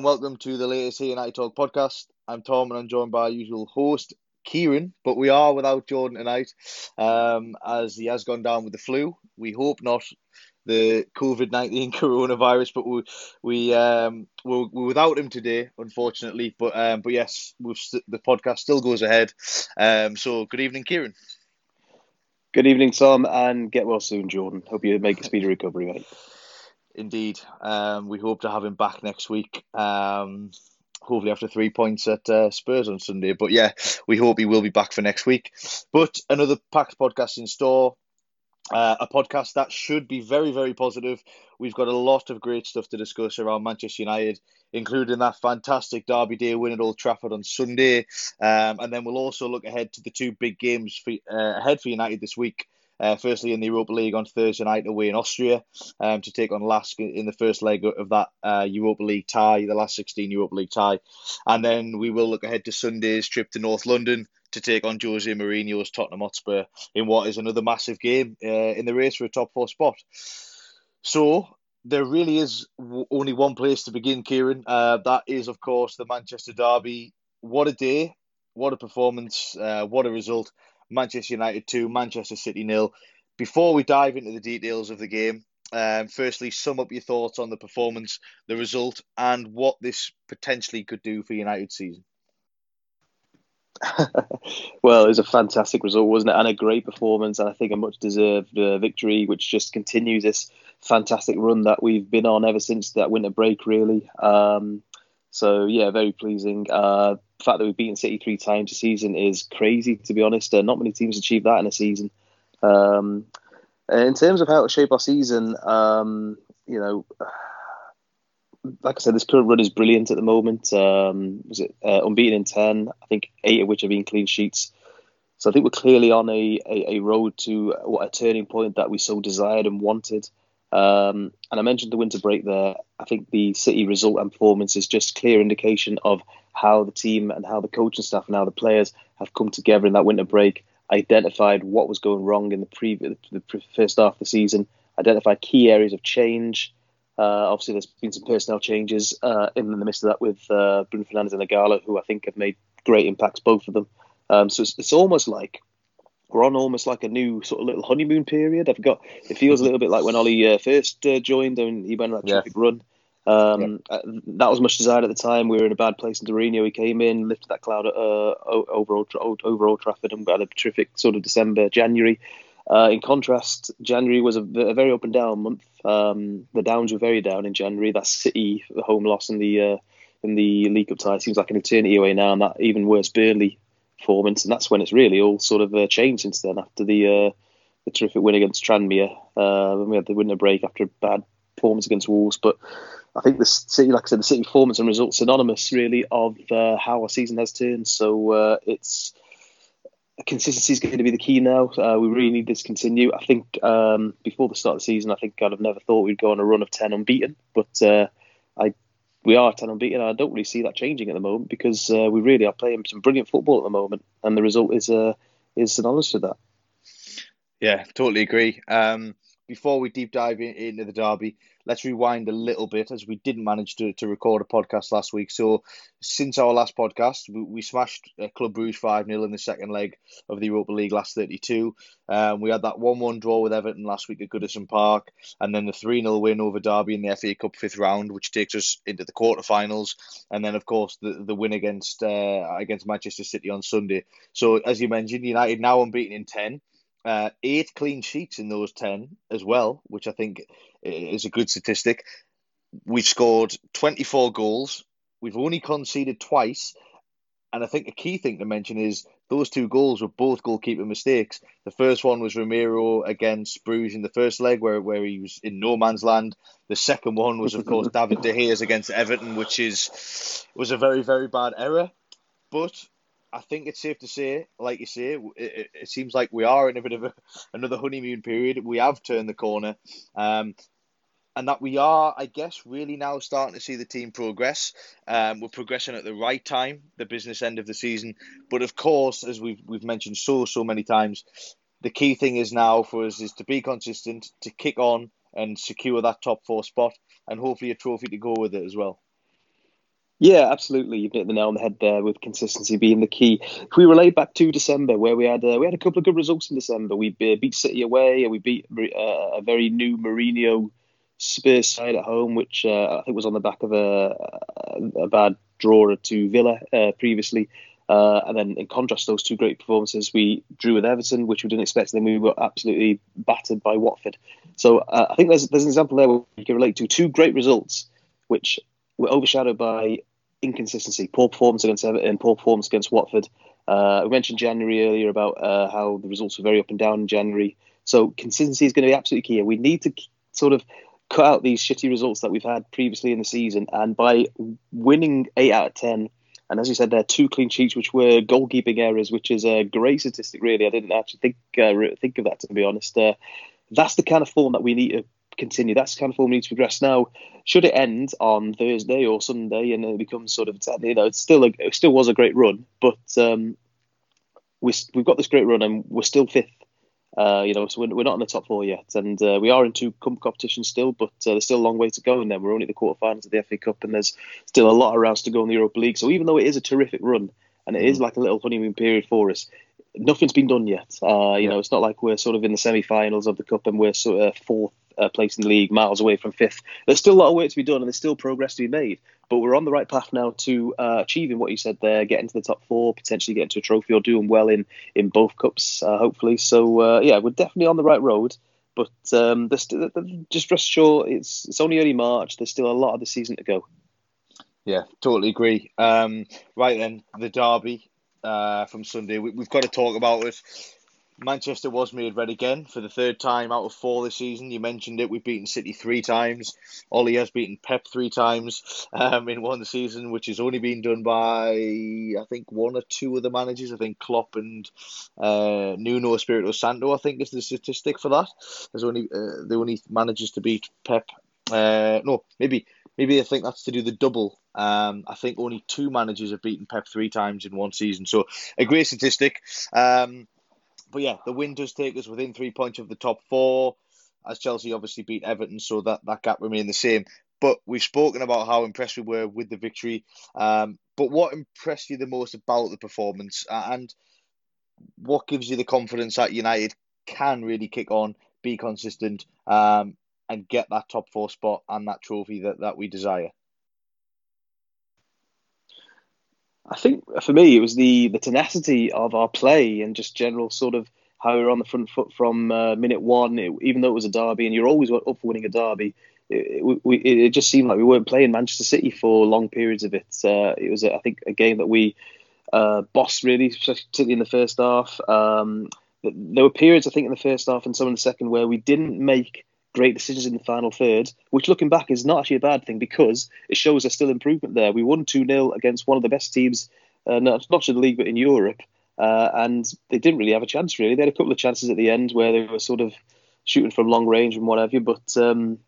And welcome to the latest Here United Talk podcast. I'm Tom and I'm joined by our usual host, Kieran, but we are without Jordan tonight um, as he has gone down with the flu. We hope not the COVID 19 coronavirus, but we, we, um, we're, we're, without him today, unfortunately. But um, but yes, st- the podcast still goes ahead. Um, so, good evening, Kieran. Good evening, Tom, and get well soon, Jordan. Hope you make a speedy recovery, mate. Indeed. Um, we hope to have him back next week. Um, hopefully after three points at uh, Spurs on Sunday. But yeah, we hope he will be back for next week. But another packed podcast in store. Uh, a podcast that should be very, very positive. We've got a lot of great stuff to discuss around Manchester United, including that fantastic Derby Day win at Old Trafford on Sunday. Um, and then we'll also look ahead to the two big games for, uh, ahead for United this week. Uh, firstly, in the Europa League on Thursday night away in Austria um, to take on Lask in the first leg of that uh, Europa League tie, the last 16 Europa League tie. And then we will look ahead to Sunday's trip to North London to take on Jose Mourinho's Tottenham Hotspur in what is another massive game uh, in the race for a top four spot. So there really is only one place to begin, Kieran. Uh, that is, of course, the Manchester Derby. What a day! What a performance! Uh, what a result! Manchester United 2, Manchester City nil. Before we dive into the details of the game, um, firstly, sum up your thoughts on the performance, the result, and what this potentially could do for United season. well, it was a fantastic result, wasn't it? And a great performance, and I think a much deserved uh, victory, which just continues this fantastic run that we've been on ever since that winter break, really. Um, so, yeah, very pleasing. Uh, the fact that we've beaten City three times a season is crazy, to be honest. Uh, not many teams achieve that in a season. Um, in terms of how to shape our season, um, you know, like I said, this current run is brilliant at the moment. Um, was it uh, unbeaten in ten? I think eight of which have been clean sheets. So I think we're clearly on a, a, a road to what a turning point that we so desired and wanted. Um, and I mentioned the winter break there. I think the City result and performance is just clear indication of how the team and how the coaching staff and how the players have come together in that winter break, identified what was going wrong in the previous the first half of the season, identified key areas of change. Uh, obviously, there's been some personnel changes uh, in the midst of that with uh, Bruno Fernandes and Ighalo, who I think have made great impacts, both of them. Um, so it's, it's almost like we're on almost like a new sort of little honeymoon period. I've got it feels a little bit like when Ollie uh, first uh, joined and he went on that yeah. terrific run. Um, yeah. Uh, that was much desired at the time. We were in a bad place in Mourinho. He came in, lifted that cloud uh, over Old, over Old Trafford, and had a terrific sort of December, January. Uh, in contrast, January was a, a very up and down month. Um, the downs were very down in January. That City home loss in the uh, in the League Cup tie seems like an eternity away now, and that even worse Burnley performance, and that's when it's really all sort of uh, changed since then. After the uh, the terrific win against Tranmere, uh, when we had the winter break after a bad performance against Wolves, but I think the City, like I said, the City performance and results synonymous really of uh, how our season has turned. So uh, it's consistency is going to be the key now. Uh, we really need this to continue. I think um, before the start of the season, I think I'd have never thought we'd go on a run of ten unbeaten, but uh, I we are ten unbeaten. I don't really see that changing at the moment because uh, we really are playing some brilliant football at the moment, and the result is uh, is synonymous with that. Yeah, totally agree. Um, before we deep dive in, into the derby, let's rewind a little bit as we didn't manage to, to record a podcast last week. So, since our last podcast, we, we smashed uh, Club Brugge 5 0 in the second leg of the Europa League last 32. Um, we had that 1 1 draw with Everton last week at Goodison Park, and then the 3 0 win over Derby in the FA Cup fifth round, which takes us into the quarterfinals. And then, of course, the, the win against uh, against Manchester City on Sunday. So, as you mentioned, United now unbeaten in 10 uh, eight clean sheets in those 10 as well, which I think is a good statistic. We've scored 24 goals. We've only conceded twice. And I think a key thing to mention is those two goals were both goalkeeper mistakes. The first one was Romero against Bruges in the first leg, where, where he was in no man's land. The second one was, of course, David De Gea's against Everton, which is was a very, very bad error. But I think it's safe to say, like you say, it, it, seems like we are in a bit of a, another honeymoon period. We have turned the corner, um, and that we are, I guess, really now starting to see the team progress. Um, we're progressing at the right time, the business end of the season. But of course, as we've we've mentioned so so many times, the key thing is now for us is to be consistent, to kick on and secure that top four spot, and hopefully a trophy to go with it as well. Yeah, absolutely. You've hit the nail on the head there with consistency being the key. If we relate back to December, where we had uh, we had a couple of good results in December, we beat City away, and we beat uh, a very new Mourinho Spurs side at home, which uh, I think was on the back of a, a bad draw to Villa uh, previously. Uh, and then, in contrast, those two great performances, we drew with Everton, which we didn't expect, and then we were absolutely battered by Watford. So uh, I think there's there's an example there where you can relate to two great results, which were overshadowed by inconsistency, poor performance against Everton, poor performance against Watford. Uh, we mentioned January earlier about uh, how the results were very up and down in January. So consistency is going to be absolutely key. We need to sort of cut out these shitty results that we've had previously in the season, and by winning eight out of ten, and as you said, there are two clean sheets, which were goalkeeping errors, which is a great statistic. Really, I didn't actually think uh, think of that to be honest. Uh, that's the kind of form that we need to continue. That's the kind of form we need to progress. Now, should it end on Thursday or Sunday and it becomes sort of you know it's still a, it still was a great run, but um, we we've got this great run and we're still fifth. Uh, you know, so we're, we're not in the top four yet, and uh, we are in two cup competitions still, but uh, there's still a long way to go. And then we're only at the quarterfinals of the FA Cup, and there's still a lot of rounds to go in the Europa League. So even though it is a terrific run, and it is mm. like a little honeymoon period for us, nothing's been done yet. Uh, you yeah. know, it's not like we're sort of in the semi-finals of the cup and we're sort of fourth uh, place in the league, miles away from fifth. There's still a lot of work to be done, and there's still progress to be made. But we're on the right path now to uh, achieving what you said there, getting to the top four, potentially getting to a trophy or doing well in in both cups, uh, hopefully. So uh, yeah, we're definitely on the right road. But um, there's st- just rest sure it's it's only early March. There's still a lot of the season to go. Yeah, totally agree. Um, right then, the derby uh, from Sunday. We, have got to talk about it. Manchester was made red again for the third time out of four this season. You mentioned it. We've beaten City three times. Ole has beaten Pep three times um, in one season, which has only been done by I think one or two of the managers. I think Klopp and uh, Nuno Espirito Santo. I think is the statistic for that. There's only uh, the only managers to beat Pep. Uh, no, maybe maybe I think that's to do the double. Um, I think only two managers have beaten Pep three times in one season. So a great statistic. Um, but yeah, the win does take us within three points of the top four, as Chelsea obviously beat Everton, so that, that gap remained the same. But we've spoken about how impressed we were with the victory. Um, but what impressed you the most about the performance, and what gives you the confidence that United can really kick on, be consistent, um, and get that top four spot and that trophy that, that we desire? I think for me it was the the tenacity of our play and just general sort of how we were on the front foot from uh, minute one. It, even though it was a derby and you're always up for winning a derby, it, it, it, just seemed like we weren't playing Manchester City for long periods of it. Uh, it was, I think, a game that we uh, bossed really, particularly in the first half. Um, there were periods, I think, in the first half and some in the second where we didn't make great decisions in the final third, which looking back is not actually a bad thing because it shows there's still improvement there. We won 2 0 against one of the best teams, uh, not, not in the league, but in Europe. Uh, and they didn't really have a chance, really. They had a couple of chances at the end where they were sort of shooting from long range and whatever. But um,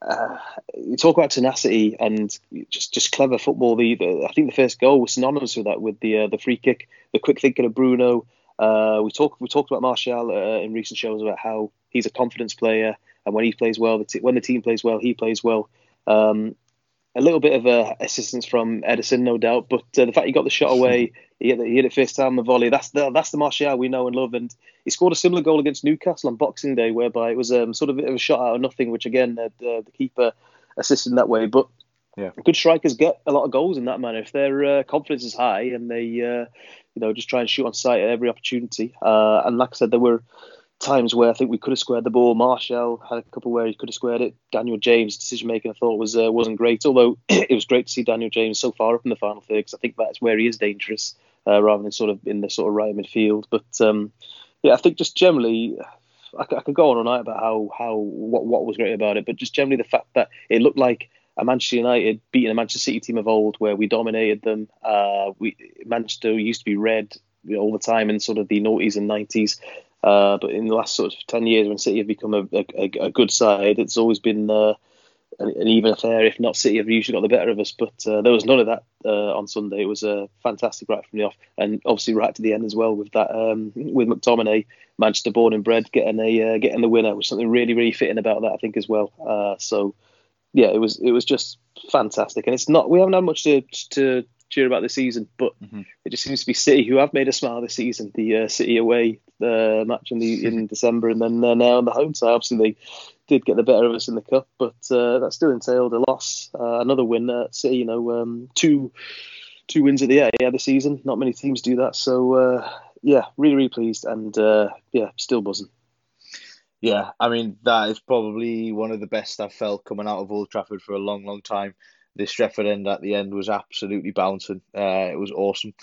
uh, you talk about tenacity and just just clever football. The, the, I think the first goal was synonymous with that, with the uh, the free kick, the quick thinking of Bruno. Uh, we talked we talked about Martial uh, in recent shows about how he's a confidence player and when he plays well, the t- when the team plays well, he plays well. Um, a little bit of uh, assistance from Ederson, no doubt, but uh, the fact he got the shot away, he hit, the, he hit it first time the volley. That's the that's the Martial we know and love, and he scored a similar goal against Newcastle on Boxing Day, whereby it was um, sort of a bit of a shot out of nothing, which again uh, the, the keeper assisted that way. But yeah. good strikers get a lot of goals in that manner if their uh, confidence is high and they uh, you know just try and shoot on sight at every opportunity. Uh, and like I said, there were times where I think we could have squared the ball. Martial had a couple where he could have squared it. Daniel James' decision making I thought was uh, wasn't great, although it was great to see Daniel James so far up in the final third because I think that's where he is dangerous uh, rather than sort of in the sort of right midfield. But um, yeah, I think just generally. I, could go on all night about how, how what, what was great about it, but just generally the fact that it looked like a Manchester United beating a Manchester City team of old, where we dominated them. Uh, we Manchester used to be red all the time in sort of the noughties and nineties, uh, but in the last sort of 10 years, when City have become a, a, a good side, it's always been uh, an, an, even affair. If not, City have usually got the better of us. But uh, there was none of that uh, on Sunday. It was a fantastic right from the off, and obviously right to the end as well with that um, with McTominay, Manchester born and bred, getting a uh, getting the winner, was something really really fitting about that I think as well. Uh, so yeah, it was it was just fantastic. And it's not we haven't had much to to cheer about this season, but mm-hmm. it just seems to be City who have made a smile this season. The uh, City away uh, match in the in December, and then uh, now on the home side, obviously they did get the better of us in the cup, but uh, that still entailed a loss. Uh, another win at City, you know, um, two two wins at the end of the season. Not many teams do that, so uh, yeah, really really pleased, and yeah, still buzzing. Yeah, I mean that is probably one of the best I've felt coming out of Old Trafford for a long, long time. This Stretford end at the end was absolutely bouncing. Uh, it was awesome.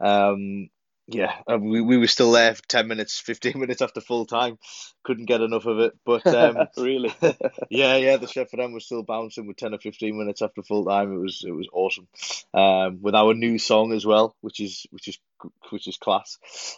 Um, yeah, we, we were still there for 10 minutes, 15 minutes after full time. Couldn't get enough of it. But um, really? yeah, yeah, the Stretford end was still bouncing with 10 or 15 minutes after full time. It was it was awesome. Um, with our new song as well, which is which is which is class.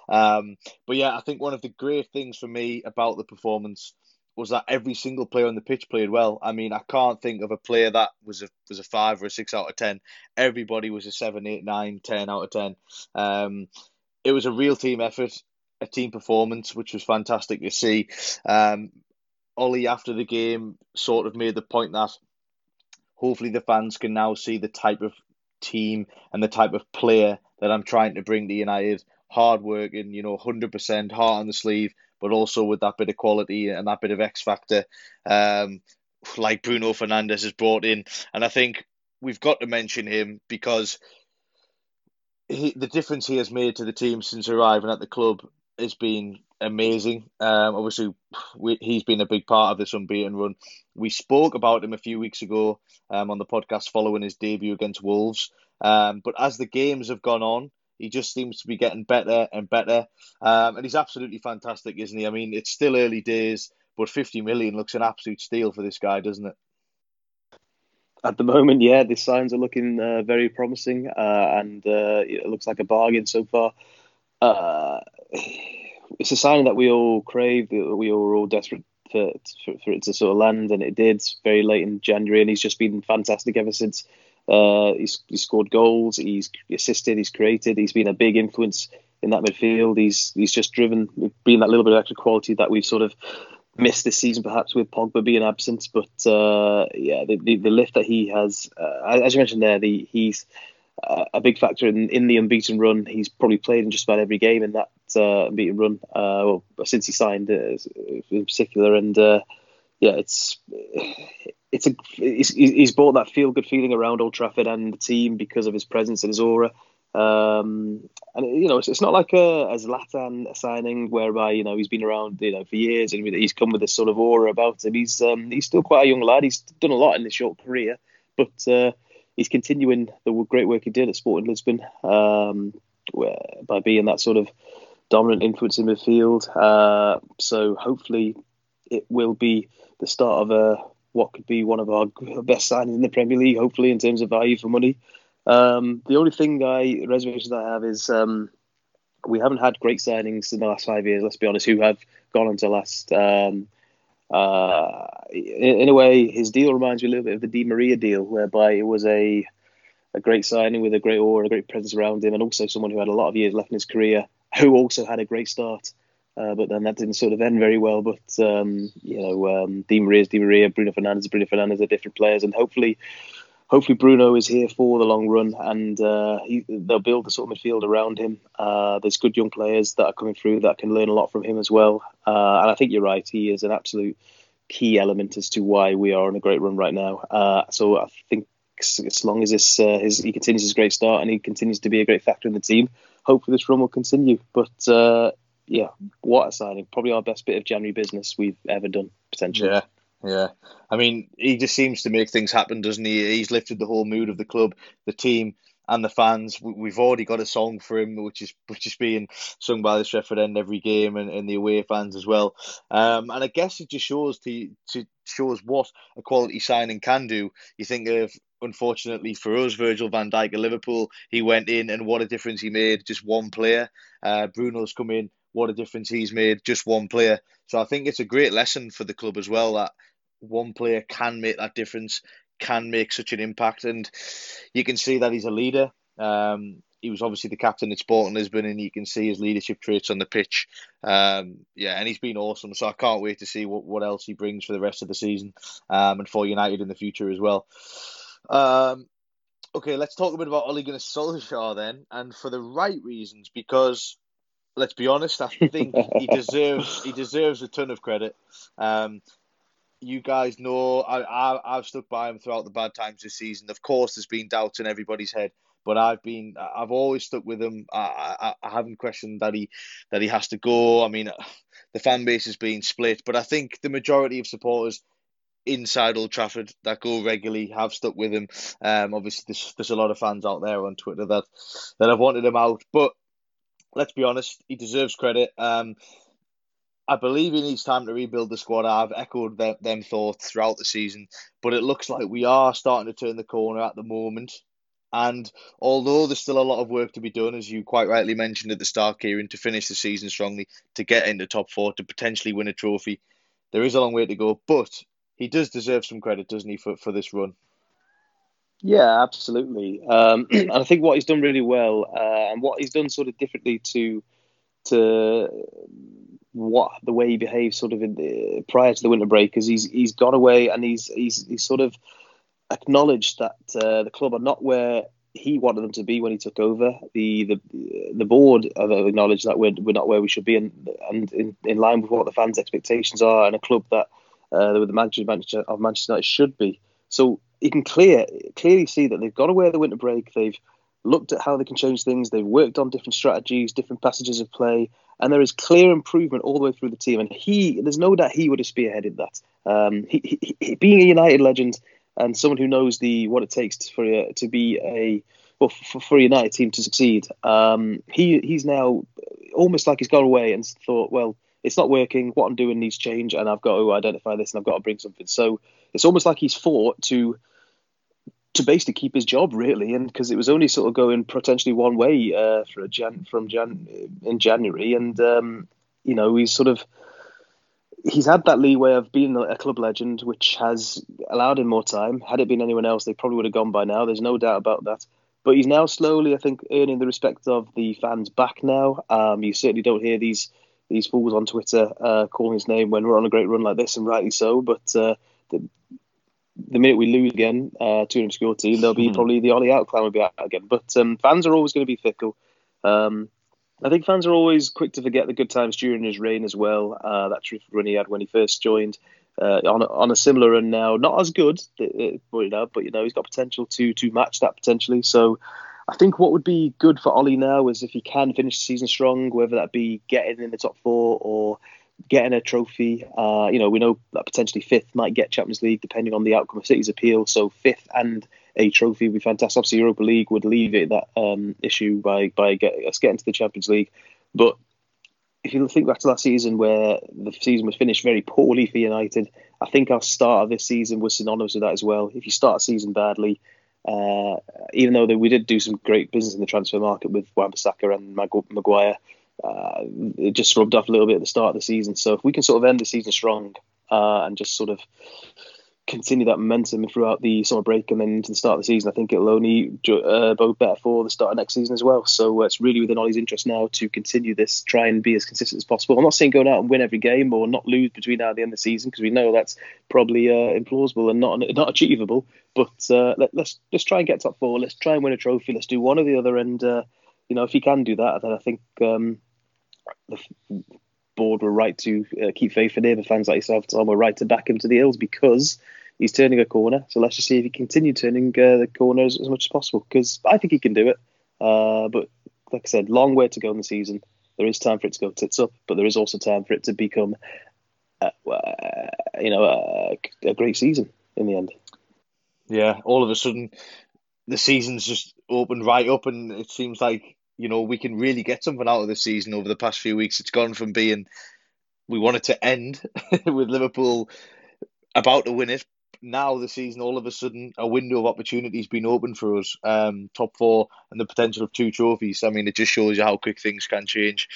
Um, but yeah, I think one of the great things for me about the performance was that every single player on the pitch played well. I mean, I can't think of a player that was a was a five or a six out of ten. Everybody was a seven, eight, nine, ten out of ten. Um, it was a real team effort, a team performance, which was fantastic to see. Um, Ollie, after the game, sort of made the point that hopefully the fans can now see the type of team and the type of player that I'm trying to bring to United. Hard working, you know, 100% heart on the sleeve, but also with that bit of quality and that bit of X factor, um, like Bruno Fernandes has brought in. And I think we've got to mention him because he, the difference he has made to the team since arriving at the club has been amazing. Um, obviously, we, he's been a big part of this unbeaten run. We spoke about him a few weeks ago um, on the podcast following his debut against Wolves. Um, but as the games have gone on, he just seems to be getting better and better. Um, and he's absolutely fantastic, isn't he? I mean, it's still early days, but 50 million looks an absolute steal for this guy, doesn't it? At the moment, yeah, the signs are looking uh, very promising, uh, and uh, it looks like a bargain so far. Uh, it's a sign that we all crave, that we were all desperate for, for, for, it to sort of land, and it did very late in January, and he's just been fantastic ever since. Uh, he's, he's scored goals, he's assisted, he's created, he's been a big influence in that midfield. He's he's just driven, being that little bit of extra quality that we've sort of missed this season, perhaps with Pogba being absent. But uh, yeah, the, the, the lift that he has, uh, as you mentioned there, the he's a big factor in, in the unbeaten run. He's probably played in just about every game in that uh, unbeaten run, uh, well, since he signed uh, in particular. And yeah, it's it's a he's, he's brought that feel good feeling around Old Trafford and the team because of his presence and his aura. Um, and you know, it's, it's not like a, a Zlatan signing whereby you know he's been around you know for years and he's come with this sort of aura about him. He's um, he's still quite a young lad. He's done a lot in his short career, but uh, he's continuing the great work he did at Sporting Lisbon um, by being that sort of dominant influence in midfield. Uh, so hopefully, it will be the start of a what could be one of our best signings in the Premier League. Hopefully, in terms of value for money. Um, the only thing I reservations I have is um, we haven't had great signings in the last five years. Let's be honest, who have gone on to last. Um, uh, in, in, a way, his deal reminds me a little bit of the Di Maria deal, whereby it was a a great signing with a great aura, a great presence around him, and also someone who had a lot of years left in his career, who also had a great start. Uh, but then that didn't sort of end very well. But um, you know, um, Di Maria's Di Maria, Bruno Fernandes, Bruno Fernandes are different players, and hopefully hopefully Bruno is here for the long run, and uh, he, they'll build the sort of midfield around him. Uh, there's good young players that are coming through that can learn a lot from him as well. Uh, and I think you're right; he is an absolute key element as to why we are on a great run right now. Uh, so I think as long as this, uh, his, he continues his great start and he continues to be a great factor in the team, hopefully this run will continue. But yeah, what a signing! Probably our best bit of January business we've ever done potentially. Yeah. Yeah, I mean, he just seems to make things happen, doesn't he? He's lifted the whole mood of the club, the team, and the fans. We've already got a song for him, which is which is being sung by the Stretford End every game, and, and the away fans as well. Um, and I guess it just shows to to shows what a quality signing can do. You think of unfortunately for us, Virgil van Dijk at Liverpool, he went in and what a difference he made. Just one player. Uh, Bruno's come in. What a difference he's made. Just one player. So I think it's a great lesson for the club as well that one player can make that difference, can make such an impact, and you can see that he's a leader. Um, he was obviously the captain at Sporting Lisbon, and you can see his leadership traits on the pitch. Um, yeah, and he's been awesome. So I can't wait to see what, what else he brings for the rest of the season um, and for United in the future as well. Um, okay, let's talk a bit about Ole Gunnar Solskjaer then, and for the right reasons, because let's be honest, I think he deserves he deserves a ton of credit. Um, you guys know I, I I've stuck by him throughout the bad times this season. Of course, there's been doubts in everybody's head, but I've been I've always stuck with him. I, I, I haven't questioned that he that he has to go. I mean, the fan base has been split, but I think the majority of supporters inside Old Trafford that go regularly have stuck with him. Um, obviously, there's, there's a lot of fans out there on Twitter that that have wanted him out, but let's be honest, he deserves credit. Um, I believe he needs time to rebuild the squad. I've echoed them, them thoughts throughout the season, but it looks like we are starting to turn the corner at the moment. And although there's still a lot of work to be done, as you quite rightly mentioned at the start, Kieran, to finish the season strongly, to get into top four, to potentially win a trophy, there is a long way to go. But he does deserve some credit, doesn't he, for, for this run? Yeah, absolutely. Um, and I think what he's done really well, uh, and what he's done sort of differently to to what the way he behaved sort of in the, prior to the winter break, is he's he's gone away and he's he's he's sort of acknowledged that uh, the club are not where he wanted them to be when he took over. The the the board have acknowledged that we're, we're not where we should be, and and in, in line with what the fans' expectations are, and a club that uh, the manager of Manchester United should be. So you can clear clearly see that they've got away the winter break. They've looked at how they can change things. They've worked on different strategies, different passages of play, and there is clear improvement all the way through the team. And he, there's no doubt, he would have spearheaded that. Um, he, he, he, being a United legend and someone who knows the what it takes for a, to be a well for, for a United team to succeed. Um, he he's now almost like he's gone away and thought, well, it's not working. What I'm doing needs change, and I've got to identify this and I've got to bring something. So it's almost like he's fought to to basically keep his job, really, and because it was only sort of going potentially one way uh, for a Jan from Jan in January, and um, you know he's sort of he's had that leeway of being a club legend, which has allowed him more time. Had it been anyone else, they probably would have gone by now. There's no doubt about that. But he's now slowly, I think, earning the respect of the fans back now. Um, you certainly don't hear these these fools on Twitter uh, calling his name when we're on a great run like this, and rightly so. But uh, the, the minute we lose again uh, to an obscure team, there'll be mm-hmm. probably the Ollie out clown will be out again. But um, fans are always going to be fickle. Um, I think fans are always quick to forget the good times during his reign as well. Uh, that terrific run he had when he first joined. Uh, on a, on a similar run now, not as good, out, but you know he's got potential to to match that potentially. So I think what would be good for Ollie now is if he can finish the season strong, whether that be getting in the top four or getting a trophy. Uh, you know, we know that potentially fifth might get Champions League depending on the outcome of City's appeal. So fifth and a trophy would be fantastic. Obviously, Europa League would alleviate that um, issue by by get, us getting to the Champions League. But if you think back to last season where the season was finished very poorly for United, I think our start of this season was synonymous with that as well. If you start a season badly, uh, even though we did do some great business in the transfer market with Wan-Bissaka and Maguire, uh, it just rubbed off a little bit at the start of the season. So if we can sort of end the season strong uh, and just sort of continue that momentum throughout the summer break and then into the start of the season, I think it'll only uh, bode better for the start of next season as well. So uh, it's really within Ollie's interest now to continue this, try and be as consistent as possible. I'm not saying going out and win every game or not lose between now and the end of the season because we know that's probably uh, implausible and not not achievable. But uh, let, us let's, let's try and get top four. Let's try and win a trophy. Let's do one or the other. And uh, you know, if he can do that, then I think um, the board were right to uh, keep faith in him. The fans like yourself, Tom, were right to back him to the hills because he's turning a corner. So let's just see if he continue turning uh, the corners as, much as possible because I think he can do it. Uh, but like I said, long way to go in the season. There is time for it to go tits up, but there is also time for it to become, uh, you know, a great season in the end. Yeah, all of a sudden, the season's just opened right up, and it seems like you know we can really get something out of the season over the past few weeks. It's gone from being we wanted to end with Liverpool about to win it. Now the season, all of a sudden, a window of opportunity has been opened for us. Um, top four and the potential of two trophies. I mean, it just shows you how quick things can change.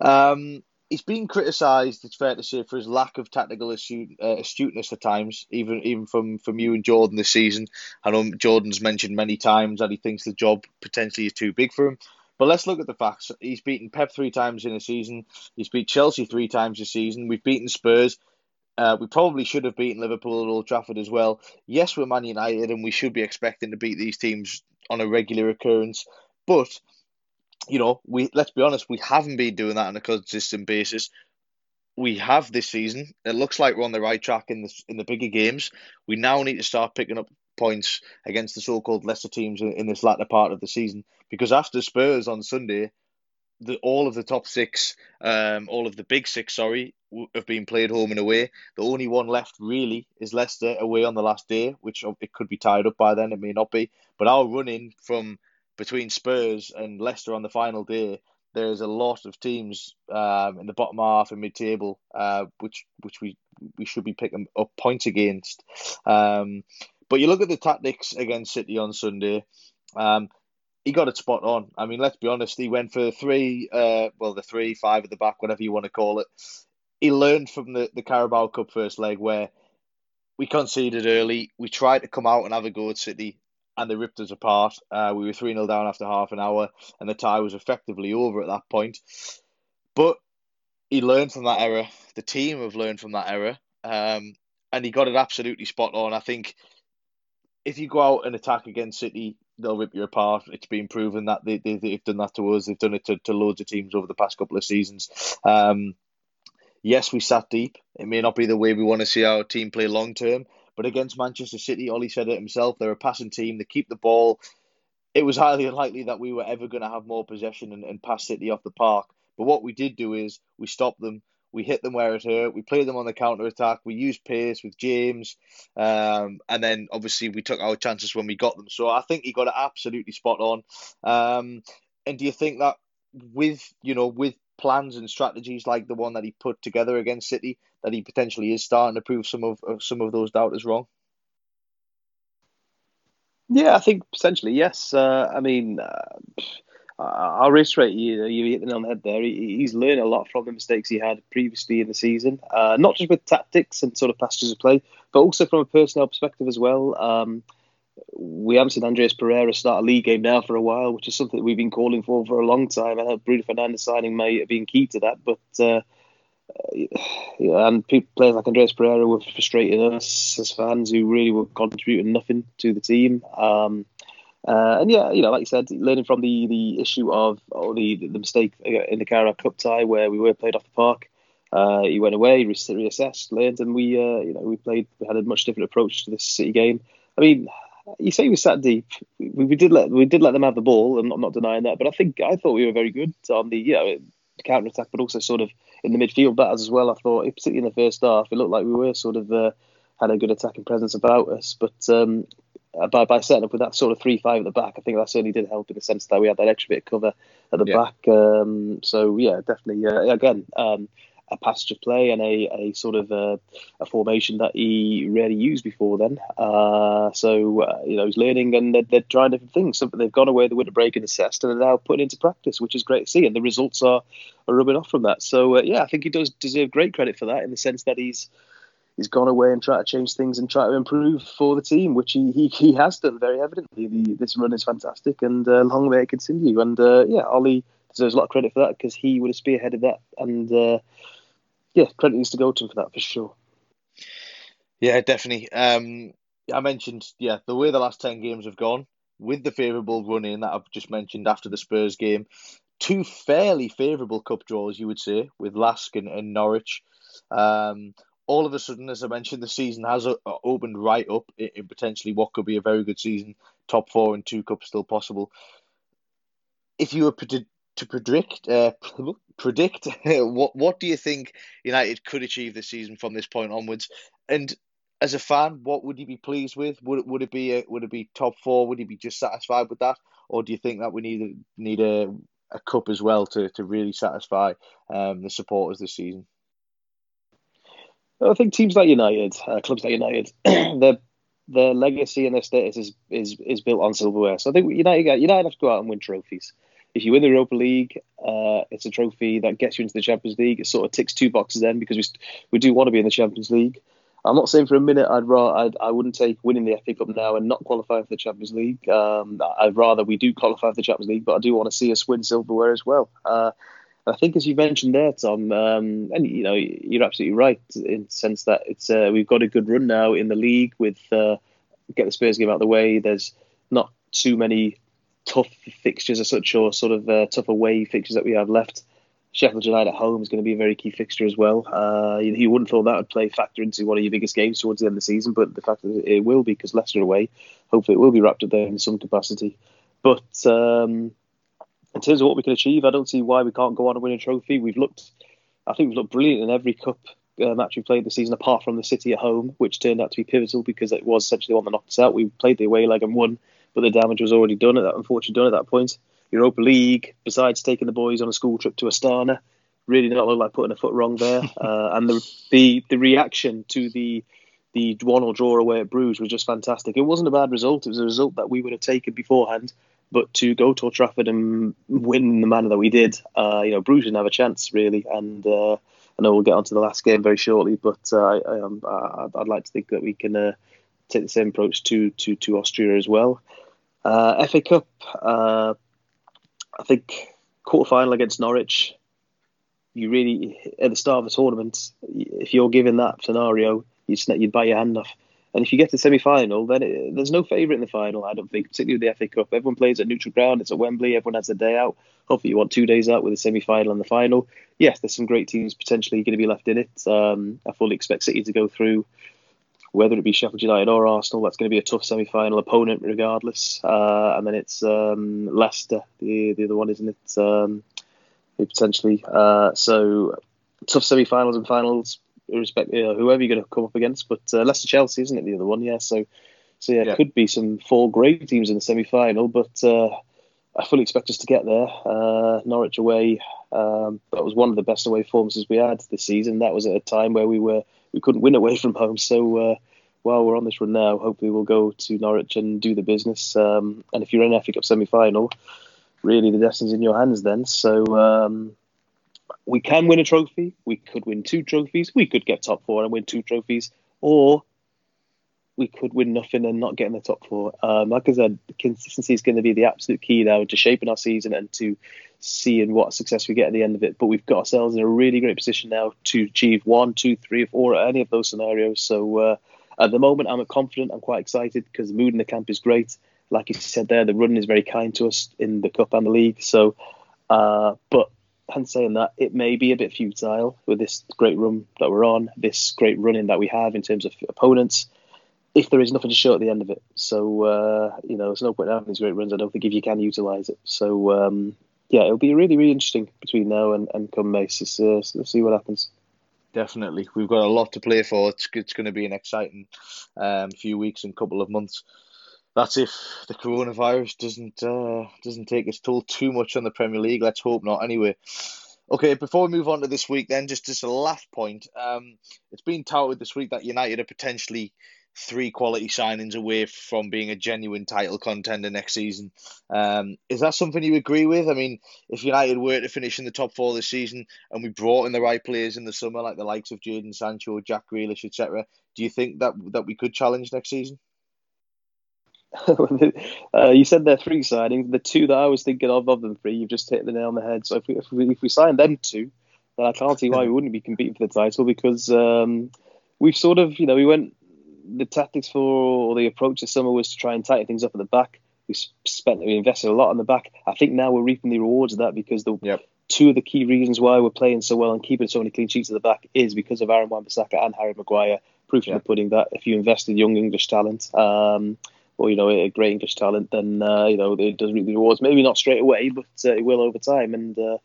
Um, he's been criticised. It's fair to say for his lack of tactical astute, uh, astuteness at times, even even from from you and Jordan this season. I know Jordan's mentioned many times that he thinks the job potentially is too big for him. But let's look at the facts. He's beaten Pep three times in a season. He's beat Chelsea three times this season. We've beaten Spurs. Uh, we probably should have beaten Liverpool at Old Trafford as well. Yes, we're Man United, and we should be expecting to beat these teams on a regular occurrence. But you know, we let's be honest, we haven't been doing that on a consistent basis. We have this season. It looks like we're on the right track in the in the bigger games. We now need to start picking up points against the so-called lesser teams in, in this latter part of the season. Because after Spurs on Sunday, the, all of the top six, um, all of the big six, sorry, have been played home and away. The only one left really is Leicester away on the last day, which it could be tied up by then. It may not be, but our running from between Spurs and Leicester on the final day, there's a lot of teams um, in the bottom half and mid-table, uh, which which we we should be picking up points against. Um, but you look at the tactics against City on Sunday. Um, he got it spot on. I mean, let's be honest. He went for three, uh, well, the three, five at the back, whatever you want to call it. He learned from the, the Carabao Cup first leg where we conceded early. We tried to come out and have a go at City, and they ripped us apart. Uh, we were 3 0 down after half an hour, and the tie was effectively over at that point. But he learned from that error. The team have learned from that error, um, and he got it absolutely spot on. I think if you go out and attack against City, they'll rip you apart. It's been proven that they, they, they've done that to us. They've done it to, to loads of teams over the past couple of seasons. Um, yes, we sat deep. It may not be the way we want to see our team play long term, but against Manchester City, Ollie said it himself, they're a passing team, they keep the ball. It was highly unlikely that we were ever going to have more possession and, and pass City off the park. But what we did do is we stopped them, we hit them where it hurt, we played them on the counter attack, we used pace with James, um, and then obviously we took our chances when we got them. So I think he got it absolutely spot on. Um, and do you think that with you know with plans and strategies like the one that he put together against City that he potentially is starting to prove some of, of some of those doubters wrong? Yeah, I think potentially yes. Uh, I mean, uh, I'll reiterate you. You hit the nail on the head there. He, he's learned a lot from the mistakes he had previously in the season, uh, not just with tactics and sort of passages of play, but also from a personnel perspective as well. Um, we haven't seen Andreas Pereira start a league game now for a while, which is something we've been calling for for a long time. I know Bruno Fernandes signing may have been key to that, but uh, yeah, and people, players like Andreas Pereira were frustrating us as fans who really were contributing nothing to the team. Um, uh, and yeah, you know, like you said, learning from the the issue of or the the mistake in the Carabao Cup tie where we were played off the park. Uh, he went away, reassessed, learned, and we, uh, you know, we played. We had a much different approach to this City game. I mean, you say we sat deep. We, we, did let we did let them have the ball, and I'm not denying that. But I think I thought we were very good on the you know counter attack, but also sort of in the midfield battles as well. I thought, particularly in the first half, it looked like we were sort of uh, had a good attacking presence about us. But um, by by setting up with that sort of three five at the back, I think that certainly did help in the sense that we had that extra bit of cover at the yeah. back. Um, so yeah, definitely. Uh, again. Um, a passage of play and a, a sort of a, a formation that he rarely used before then. Uh, so, uh, you know, he's learning and they're, they're trying different things. So they've gone away the winter break and assessed and are now putting into practice, which is great to see. And the results are, are rubbing off from that. So, uh, yeah, I think he does deserve great credit for that in the sense that he's he's gone away and tried to change things and try to improve for the team, which he, he, he has done very evidently. The, this run is fantastic and uh, long may it continue. And uh, yeah, Ollie deserves a lot of credit for that because he would have spearheaded that and uh, yeah, credit needs to go to him for that for sure. Yeah, definitely. Um, I mentioned, yeah, the way the last 10 games have gone, with the favourable run in that I've just mentioned after the Spurs game, two fairly favourable cup draws, you would say, with Lask and, and Norwich. Um, all of a sudden, as I mentioned, the season has opened right up in, in potentially what could be a very good season. Top four and two cups still possible. If you were to to predict uh, predict what what do you think United could achieve this season from this point onwards? And as a fan, what would you be pleased with? Would it would it be a, would it be top four? Would you be just satisfied with that, or do you think that we need need a a cup as well to, to really satisfy um, the supporters this season? I think teams like United, uh, clubs like United, their their legacy and their status is, is is built on silverware. So I think United United have to go out and win trophies if you win the Europa League, uh, it's a trophy that gets you into the Champions League. It sort of ticks two boxes then because we we do want to be in the Champions League. I'm not saying for a minute I'd rather I'd, I wouldn't take winning the FA Cup now and not qualifying for the Champions League. Um, I'd rather we do qualify for the Champions League, but I do want to see us win silverware as well. Uh, I think, as you mentioned there, Tom, um, and you know you're absolutely right in the sense that it's uh, we've got a good run now in the league with uh, get the Spurs game out of the way. There's not too many tough fixtures as such, or sort of uh, tough away fixtures that we have left. Sheffield United at home is going to be a very key fixture as well. Uh, you, you, wouldn't thought that would play factor into one of your biggest games towards the end of the season, but the fact that it will be because Leicester away, hopefully it will be wrapped up there in some capacity. But um, in terms of what we can achieve, I don't see why we can't go on and win a trophy. We've looked, I think we've looked brilliant in every cup uh, match we played this season, apart from the City at home, which turned out to be pivotal because it was essentially the one that knocked us out. We played the away leg and won, but the damage was already done at that, unfortunately done at that point. Europa League, besides taking the boys on a school trip to Astana, really not look like putting a foot wrong there. Uh, and the, the the reaction to the the one or draw away at Bruges was just fantastic. It wasn't a bad result. It was a result that we would have taken beforehand. But to go to Old Trafford and win in the manner that we did, uh, you know, Bruges didn't have a chance really. And uh, I know we'll get onto the last game very shortly, but uh, I, um, I'd like to think that we can uh, take the same approach to to to Austria as well. Uh, FA Cup, uh, I think quarter final against Norwich. You really at the start of the tournament, if you're given that scenario, you'd you'd bite your hand off. And if you get to the semi final, then it, there's no favourite in the final, I don't think, particularly with the FA Cup. Everyone plays at neutral ground, it's at Wembley, everyone has a day out. Hopefully, you want two days out with the semi final and the final. Yes, there's some great teams potentially going to be left in it. Um, I fully expect City to go through, whether it be Sheffield United or Arsenal. That's going to be a tough semi final opponent, regardless. Uh, and then it's um, Leicester, the, the other one, isn't it? Um, potentially. Uh, so, tough semi finals and finals respect you know, whoever you're going to come up against. But uh, Leicester Chelsea isn't it the other one? Yeah, so so yeah, yeah. could be some four great teams in the semi final, but uh, I fully expect us to get there. Uh, Norwich away, um, that was one of the best away performances we had this season. That was at a time where we were we couldn't win away from home. So uh, while we're on this run now, hopefully we'll go to Norwich and do the business. Um, and if you're in FA Cup semi final, really the destiny's in your hands then. So um, we can win a trophy. We could win two trophies. We could get top four and win two trophies, or we could win nothing and not get in the top four. Um, like I said, consistency is going to be the absolute key now to shaping our season and to seeing what success we get at the end of it. But we've got ourselves in a really great position now to achieve one, two, three, or four, any of those scenarios. So uh, at the moment, I'm confident. I'm quite excited because the mood in the camp is great. Like you said there, the run is very kind to us in the cup and the league. So, uh, but and saying that, it may be a bit futile with this great run that we're on, this great running that we have in terms of opponents, if there is nothing to show at the end of it. So, uh, you know, there's no point having these great runs, I don't think, if you can utilise it. So, um, yeah, it'll be really, really interesting between now and, and come May. So, so, so see what happens. Definitely. We've got a lot to play for. It's, it's going to be an exciting um, few weeks and couple of months that's if the coronavirus doesn't uh, doesn't take its toll too much on the Premier League. Let's hope not. Anyway, okay. Before we move on to this week, then just just a last point. Um, it's been touted this week that United are potentially three quality signings away from being a genuine title contender next season. Um, is that something you agree with? I mean, if United were to finish in the top four this season and we brought in the right players in the summer, like the likes of Jadon Sancho, Jack Grealish, etc., do you think that that we could challenge next season? uh, you said they're three signings. The two that I was thinking of, of them three, you've just hit the nail on the head. So if we, if we, if we sign them two, then I can't see why we wouldn't be competing for the title because um, we've sort of, you know, we went, the tactics for, or the approach this summer was to try and tighten things up at the back. We spent, we invested a lot on the back. I think now we're reaping the rewards of that because the yep. two of the key reasons why we're playing so well and keeping so many clean sheets at the back is because of Aaron Wan-Bissaka and Harry Maguire. Proof in the pudding that if you invest in young English talent, um, or you know a great English talent, then uh, you know it does reap the rewards. Maybe not straight away, but uh, it will over time. And uh,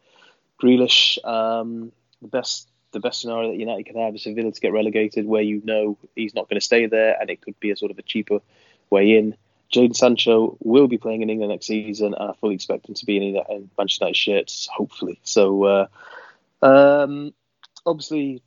Grealish, um, the best the best scenario that United can have is for Villa to get relegated, where you know he's not going to stay there, and it could be a sort of a cheaper way in. Jadon Sancho will be playing in England next season, and I fully expect him to be in, in Manchester United shirts, hopefully. So, uh, um, obviously,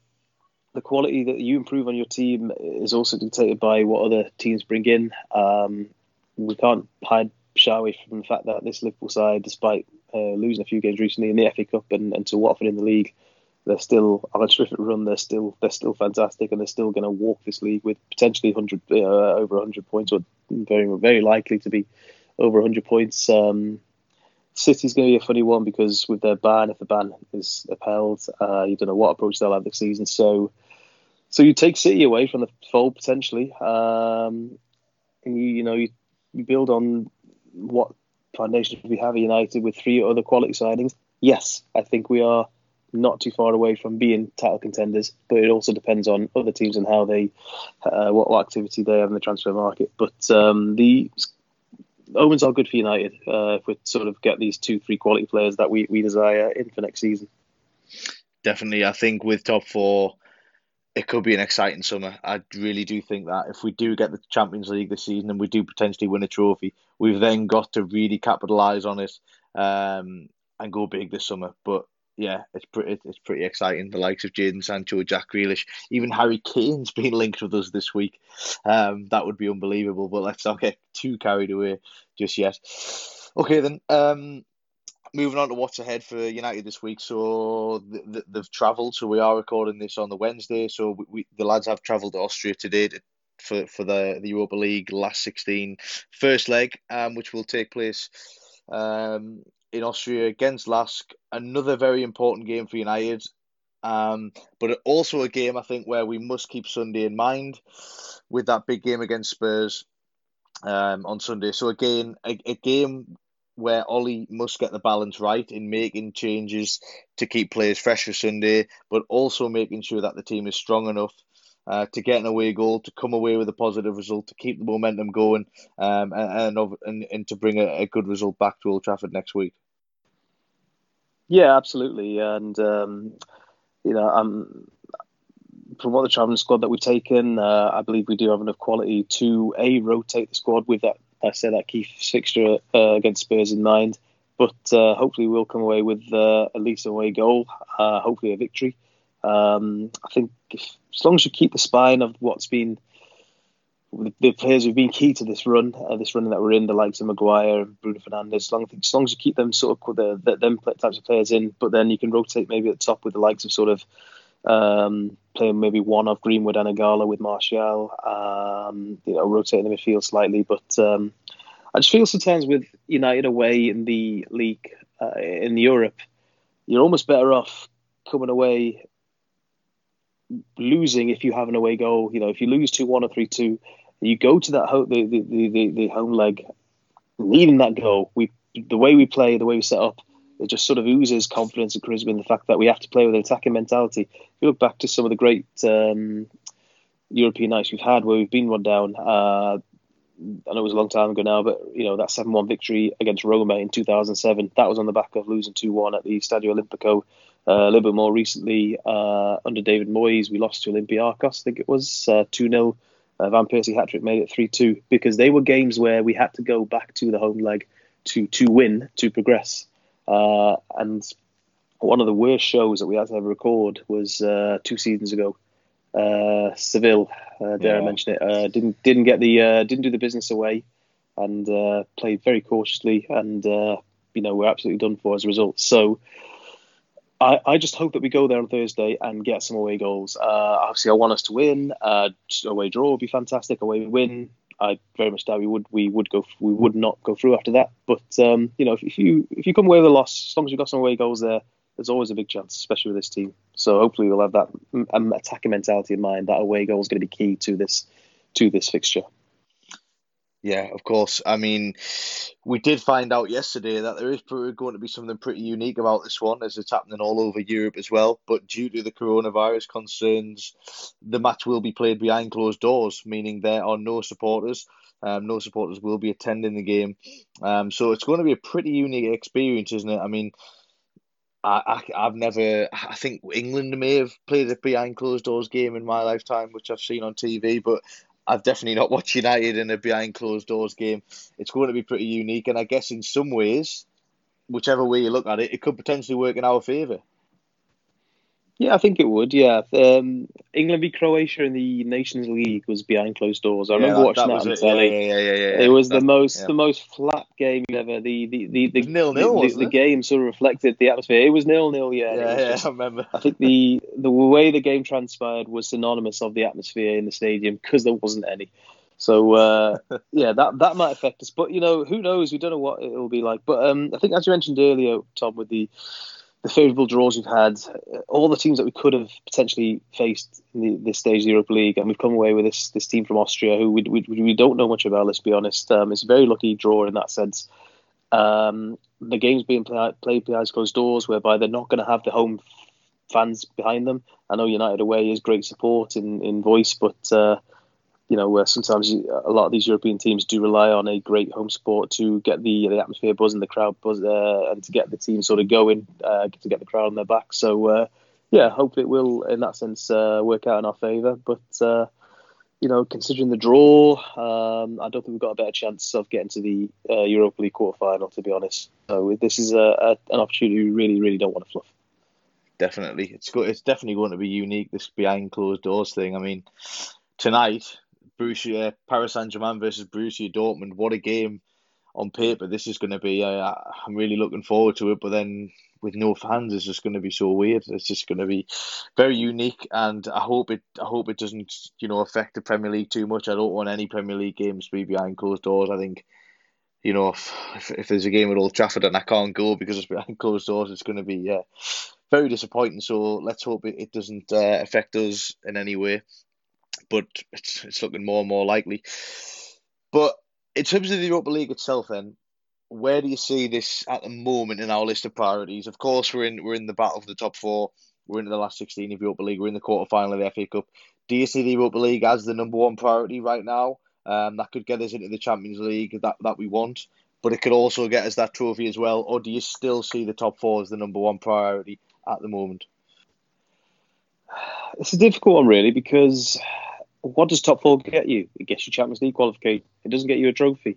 the quality that you improve on your team is also dictated by what other teams bring in. Um, we can't hide shy away from the fact that this Liverpool side, despite uh, losing a few games recently in the FA Cup and, and to Watford in the league, they're still on a terrific run. They're still they're still fantastic, and they're still going to walk this league with potentially hundred uh, over hundred points, or very very likely to be over hundred points. Um, City's going to be a funny one because with their ban, if the ban is upheld, uh, you don't know what approach they'll have this season. So, so you take City away from the fold potentially, um, and you you know you, you build on what foundations we have at United with three other quality signings. Yes, I think we are not too far away from being title contenders, but it also depends on other teams and how they, uh, what, what, activity they have in the transfer market. But um, the omens are good for United uh, if we sort of get these two, three quality players that we, we desire in for next season. Definitely, I think with top four, it could be an exciting summer. I really do think that if we do get the Champions League this season and we do potentially win a trophy, we've then got to really capitalise on it um, and go big this summer. But yeah, it's pretty it's pretty exciting. The likes of Jadon Sancho, Jack Grealish, even Harry Kane's been linked with us this week. Um, that would be unbelievable. But let's not get too carried away just yet. Okay, then. Um, moving on to what's ahead for United this week. So they've travelled. So we are recording this on the Wednesday. So we, we the lads have travelled to Austria today to, for for the the Europa League last 16 first leg, um, which will take place um, in Austria against Lask. Another very important game for United, um, but also a game I think where we must keep Sunday in mind with that big game against Spurs um, on Sunday. So again, a, a game where Ollie must get the balance right in making changes to keep players fresh for Sunday, but also making sure that the team is strong enough uh, to get an away goal, to come away with a positive result, to keep the momentum going, um, and, and and to bring a, a good result back to Old Trafford next week. Yeah, absolutely, and um, you know, from what the travelling squad that we've taken, uh, I believe we do have enough quality to a rotate the squad with that. I say that key fixture uh, against Spurs in mind, but uh, hopefully we'll come away with uh, at least a away goal, uh, hopefully a victory. Um, I think if, as long as you keep the spine of what's been the players who've been key to this run, uh, this run that we're in, the likes of Maguire and Bruno Fernandes, as long, as long as you keep them sort of the, the them types of players in, but then you can rotate maybe at the top with the likes of sort of um, playing maybe one of Greenwood and Ighalo with Martial, um, you know, rotating the midfield slightly. But um, I just feel sometimes with United away in the league uh, in Europe, you're almost better off coming away losing if you have an away goal. You know, if you lose two one or three two, you go to that home, the, the, the, the home leg, needing that goal. We the way we play, the way we set up, it just sort of oozes confidence and charisma in the fact that we have to play with an attacking mentality. If you look back to some of the great um, European nights we've had where we've been run down. Uh, I know it was a long time ago now, but you know that seven-one victory against Roma in 2007. That was on the back of losing two-one at the Stadio Olimpico a little bit more recently, uh, under David Moyes, we lost to Olympiacos, I think it was uh, 2 0. Van Persie hat trick made it 3 2 because they were games where we had to go back to the home leg to, to win, to progress. and one of the worst shows that we had to ever record was two seasons ago. Uh, Seville, uh, dare yeah. I mention it, uh, didn't didn't get the didn't do the business away, and played very cautiously, and you know we're absolutely done for as a result. So I, I just hope that we go there on Thursday and get some away goals. Uh, obviously, I want us to win. Uh, away draw would be fantastic. Away win, I very much doubt we would we would go we would not go through after that. But um, you know, if, if, you if you come away with a loss, as long as you've got some away goals there, there's always a big chance, especially with this team. So hopefully, we'll have that um, attacking mentality in mind. That away goal is going to be key to this to this fixture. Yeah, of course. I mean, we did find out yesterday that there is going to be something pretty unique about this one, as it's happening all over Europe as well. But due to the coronavirus concerns, the match will be played behind closed doors, meaning there are no supporters. Um, no supporters will be attending the game. Um, so it's going to be a pretty unique experience, isn't it? I mean, I, I have never. I think England may have played a behind closed doors game in my lifetime, which I've seen on TV. But I've definitely not watched United in a behind closed doors game. It's going to be pretty unique, and I guess in some ways, whichever way you look at it, it could potentially work in our favour. Yeah, I think it would. Yeah, um, England v Croatia in the Nations League was behind closed doors. I Yeah, remember that- watching that that, on it. telly. Yeah, yeah, yeah, yeah. It was the most the most flat game ever. The the the the, nil-nil, the, wasn't the, game sort of reflected the atmosphere. It was nil nil. Yeah, Yeah, yeah, just- I remember. I think the the way the game transpired was synonymous of the atmosphere in the stadium because there wasn't any. So uh, yeah, that that might affect us. But you know, who knows? We don't know what it will be like. But um, I think as you mentioned earlier, Tom, with the the favourable draws we've had, uh, all the teams that we could have potentially faced in the, this stage of the Europa League, and we've come away with this this team from Austria, who we we, we don't know much about. Let's be honest. Um, it's a very lucky draw in that sense. Um, the game's being play, played behind closed doors, whereby they're not going to have the home fans behind them. I know United away is great support in, in voice, but uh, you know where sometimes a lot of these European teams do rely on a great home support to get the the atmosphere and the crowd buzz uh, and to get the team sort of going uh, to get the crowd on their back. So uh, yeah, hopefully it will in that sense uh, work out in our favour. But uh, you know, considering the draw, um, I don't think we've got a better chance of getting to the uh, Europa League quarter final. To be honest, so this is a, a, an opportunity we really, really don't want to fluff. Definitely, it's it's definitely going to be unique. This behind closed doors thing. I mean, tonight, Borussia Paris Saint Germain versus Borussia Dortmund. What a game on paper this is going to be. Uh, I'm really looking forward to it. But then with no fans, it's just going to be so weird. It's just going to be very unique, and I hope it. I hope it doesn't, you know, affect the Premier League too much. I don't want any Premier League games to be behind closed doors. I think. You know, if, if if there's a game at Old Trafford and I can't go because it's behind closed doors, it's going to be uh, very disappointing. So let's hope it, it doesn't uh, affect us in any way. But it's it's looking more and more likely. But in terms of the Europa League itself, then, where do you see this at the moment in our list of priorities? Of course, we're in we're in the battle for the top four. We're into the last sixteen of the Europa League. We're in the quarter final of the FA Cup. Do you see the Europa League as the number one priority right now? Um, that could get us into the Champions League that that we want, but it could also get us that trophy as well. Or do you still see the top four as the number one priority at the moment? It's a difficult one, really, because what does top four get you? It gets you Champions League qualification. It doesn't get you a trophy.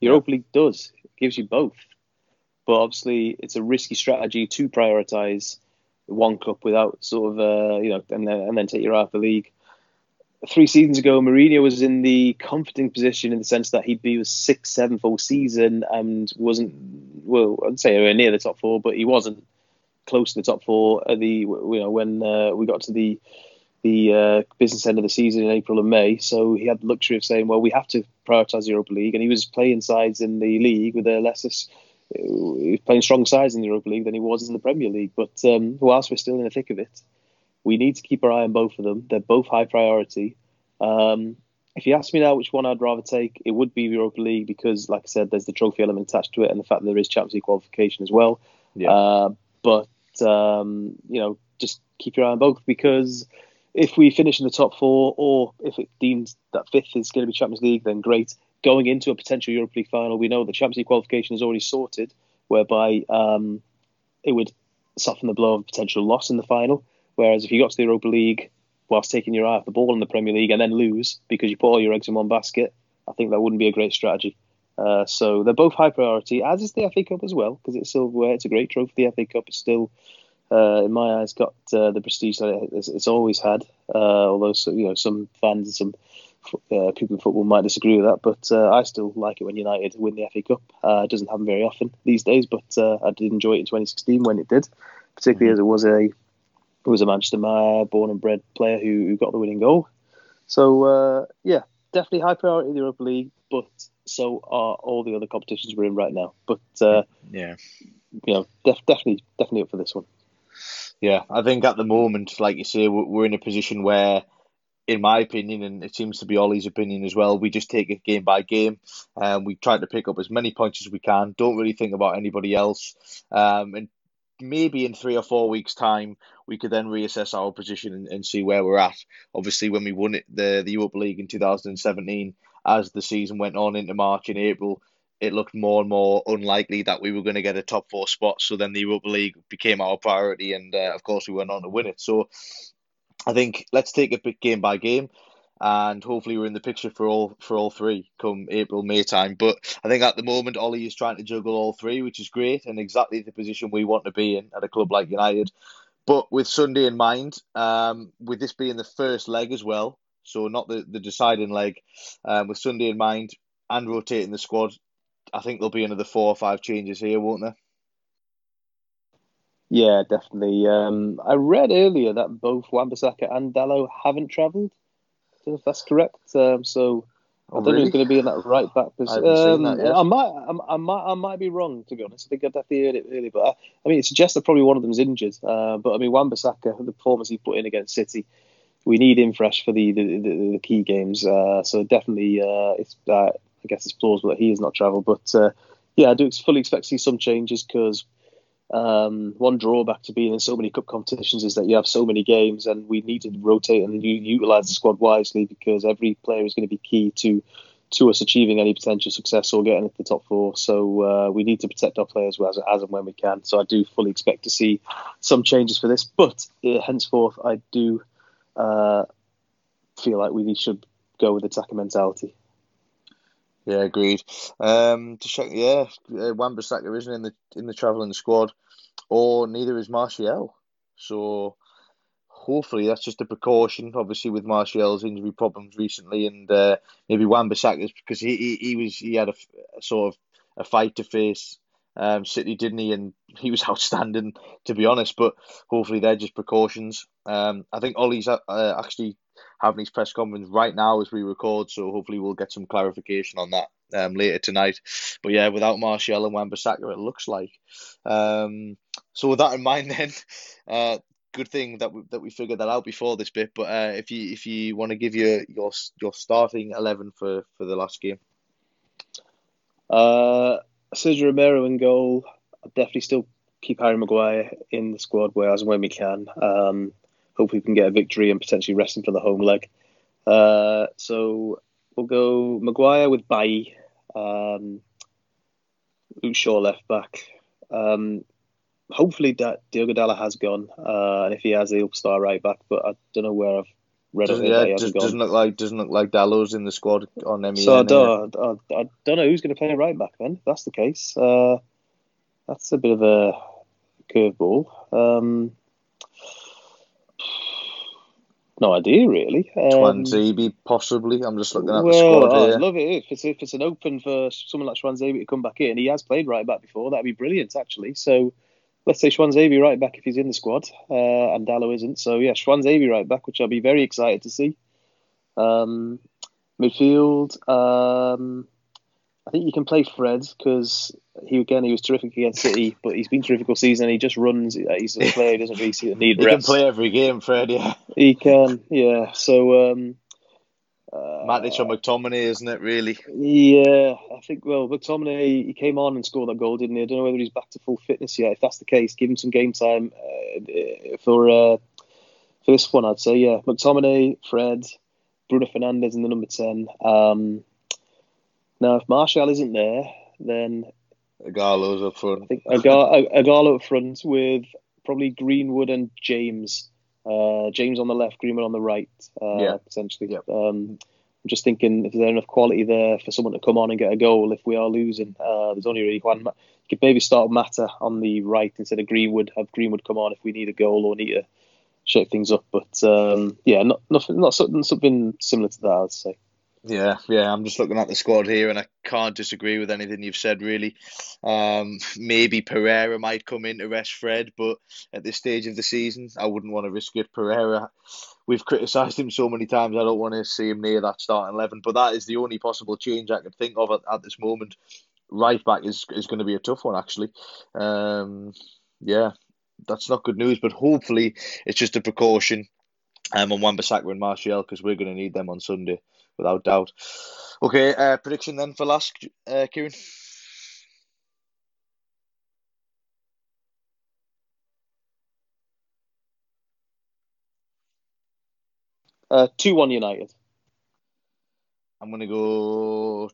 Europa League does. It gives you both. But obviously, it's a risky strategy to prioritise one cup without sort of, uh, you know, and then, and then take your eye off the league. Three seasons ago, Mourinho was in the comforting position in the sense that he'd be with sixth, seventh all season and wasn't, well, I'd say anywhere near the top four, but he wasn't close to the top four at the, you know, when uh, we got to the the uh, business end of the season in April and May. So he had the luxury of saying, well, we have to prioritise the Europa League. And he was playing sides in the league with a lesser, he was playing strong sides in the Europa League than he was in the Premier League. But um, whilst we're still in the thick of it, we need to keep our eye on both of them. They're both high priority. Um, if you ask me now which one I'd rather take, it would be the Europa League because, like I said, there's the trophy element attached to it and the fact that there is Champions League qualification as well. Yeah. Uh, but, um, you know, just keep your eye on both because if we finish in the top four, or if it deems that fifth is going to be Champions League, then great. Going into a potential Europa League final, we know the Champions League qualification is already sorted, whereby um, it would soften the blow of potential loss in the final. Whereas if you got to the Europa League whilst taking your eye off the ball in the Premier League and then lose because you put all your eggs in one basket, I think that wouldn't be a great strategy. Uh, so they're both high priority, as is the FA Cup as well, because it's silverware. It's a great trophy. The FA Cup is still uh, in my eyes, got uh, the prestige that it's, it's always had. Uh, although so, you know some fans and some uh, people in football might disagree with that, but uh, I still like it when United win the FA Cup. Uh, it doesn't happen very often these days, but uh, I did enjoy it in 2016 when it did, particularly as it was a it was a Manchester Ma born and bred player who, who got the winning goal. So uh, yeah, definitely high priority in the Europa League, but so are all the other competitions we're in right now. But uh, Yeah. you know, def- definitely definitely up for this one. Yeah, I think at the moment, like you say, we're in a position where, in my opinion, and it seems to be Ollie's opinion as well, we just take it game by game. and we try to pick up as many points as we can. Don't really think about anybody else. Um, and maybe in three or four weeks' time, we could then reassess our position and, and see where we're at. Obviously, when we won it, the the Europa League in 2017, as the season went on into March and April, it looked more and more unlikely that we were going to get a top four spot. So then the Europa League became our priority, and uh, of course we went on to win it. So I think let's take it game by game, and hopefully we're in the picture for all for all three come April May time. But I think at the moment Ollie is trying to juggle all three, which is great and exactly the position we want to be in at a club like United. But with Sunday in mind, um, with this being the first leg as well, so not the, the deciding leg, um, with Sunday in mind and rotating the squad, I think there'll be another four or five changes here, won't there? Yeah, definitely. Um, I read earlier that both Wan-Bissaka and Dalot haven't travelled. I don't know if that's correct. Um, so oh, I don't really? know who's going to be in that right back position. I, Um, I might, I, I, might, I might be wrong to be honest. I think I'd definitely heard it earlier, but I, I mean, it suggests that probably one of them's injured. Uh, but I mean, Wan-Bissaka, the performance he put in against City, we need him fresh for the the, the, the key games. Uh, so definitely, uh, it's uh, I guess it's plausible that he has not travelled. But uh, yeah, I do fully expect to see some changes because um, one drawback to being in so many cup competitions is that you have so many games, and we need to rotate and utilize the squad wisely because every player is going to be key to to us achieving any potential success or getting into the top four. So uh, we need to protect our players as, as and when we can. So I do fully expect to see some changes for this, but uh, henceforth I do uh, feel like we should go with attacker mentality. Yeah, agreed. Um, to check, yeah, uh, Wan-Bissaka isn't in the in the travelling squad, or neither is Martial. So hopefully that's just a precaution. Obviously, with Martial's injury problems recently, and uh, maybe Wan-Bissaka's because he, he he was he had a, a sort of a fight to face um, City, didn't he? And he was outstanding, to be honest. But hopefully they're just precautions. Um, I think Ollie's uh, actually having his press conference right now as we record. So hopefully we'll get some clarification on that um, later tonight. But yeah, without Martial and Wan-Bissaka, it looks like. Um, so with that in mind, then, uh, good thing that we, that we figured that out before this bit. But uh, if you if you want to give your your your starting eleven for for the last game, uh, Sergio Romero in goal. I'll definitely still keep Harry Maguire in the squad where as and when we can. Um, hopefully we can get a victory and potentially rest him for the home leg. Uh, so we'll go Maguire with Bailly, um, Luke Shaw left back. Um, hopefully that Diogo Dalot has gone, uh, and if he has, he'll start right back. But I don't know where I've read doesn't, it. Yeah, does, doesn't look like doesn't look like Dalot's in the squad on MEN. So I don't, I, I, don't know who's going to play right back then. If that's the case, uh, that's a bit of a curveball. Um, no idea really. Um, Tuanzebe possibly. I'm just looking at well, the squad here. I'd love it if it's if it's an open for someone like Tuanzebe to come back in. He has played right back before. That'd be brilliant actually. So let's say Tuanzebe right back if he's in the squad, uh, and Dalot isn't. So yeah, Tuanzebe right back, which I'll be very excited to see. Um, midfield. Um, I think you can play Fred because he again he was terrific against City, but he's been terrific all season. And he just runs. He's a player. He doesn't really need he rest. can play every game, Fred. Yeah, he can. Yeah. So. Um, uh, Matic or McTominay, isn't it? Really? Yeah, I think. Well, McTominay he came on and scored that goal, didn't he? I don't know whether he's back to full fitness yet. If that's the case, give him some game time uh, for uh, for this one. I'd say yeah, McTominay, Fred, Bruno Fernandes in the number ten. Um, now, if Martial isn't there, then Ighalo's up front. I think Ighalo up front with probably Greenwood and James. Uh, James on the left, Greenwood on the right, uh, yeah. potentially. Yep. Um, I'm just thinking if there's enough quality there for someone to come on and get a goal if we are losing. Uh, there's only really one. You could maybe start Mata on the right instead of Greenwood. Have Greenwood come on if we need a goal or need to shake things up. But um, yeah, not nothing, not something, something similar to that. I'd say. Yeah, yeah. I'm just looking at the squad here, and I can't disagree with anything you've said. Really, um, maybe Pereira might come in to rest Fred, but at this stage of the season, I wouldn't want to risk it. Pereira, we've criticised him so many times. I don't want to see him near that starting eleven. But that is the only possible change I can think of at, at this moment. Right back is is going to be a tough one, actually. Um, yeah, that's not good news, but hopefully it's just a precaution. Um, on Wan-Bissaka and Martial because we're going to need them on Sunday without doubt. Okay, uh, prediction then for Lask, uh, Kieran. Uh, two one United. I'm gonna go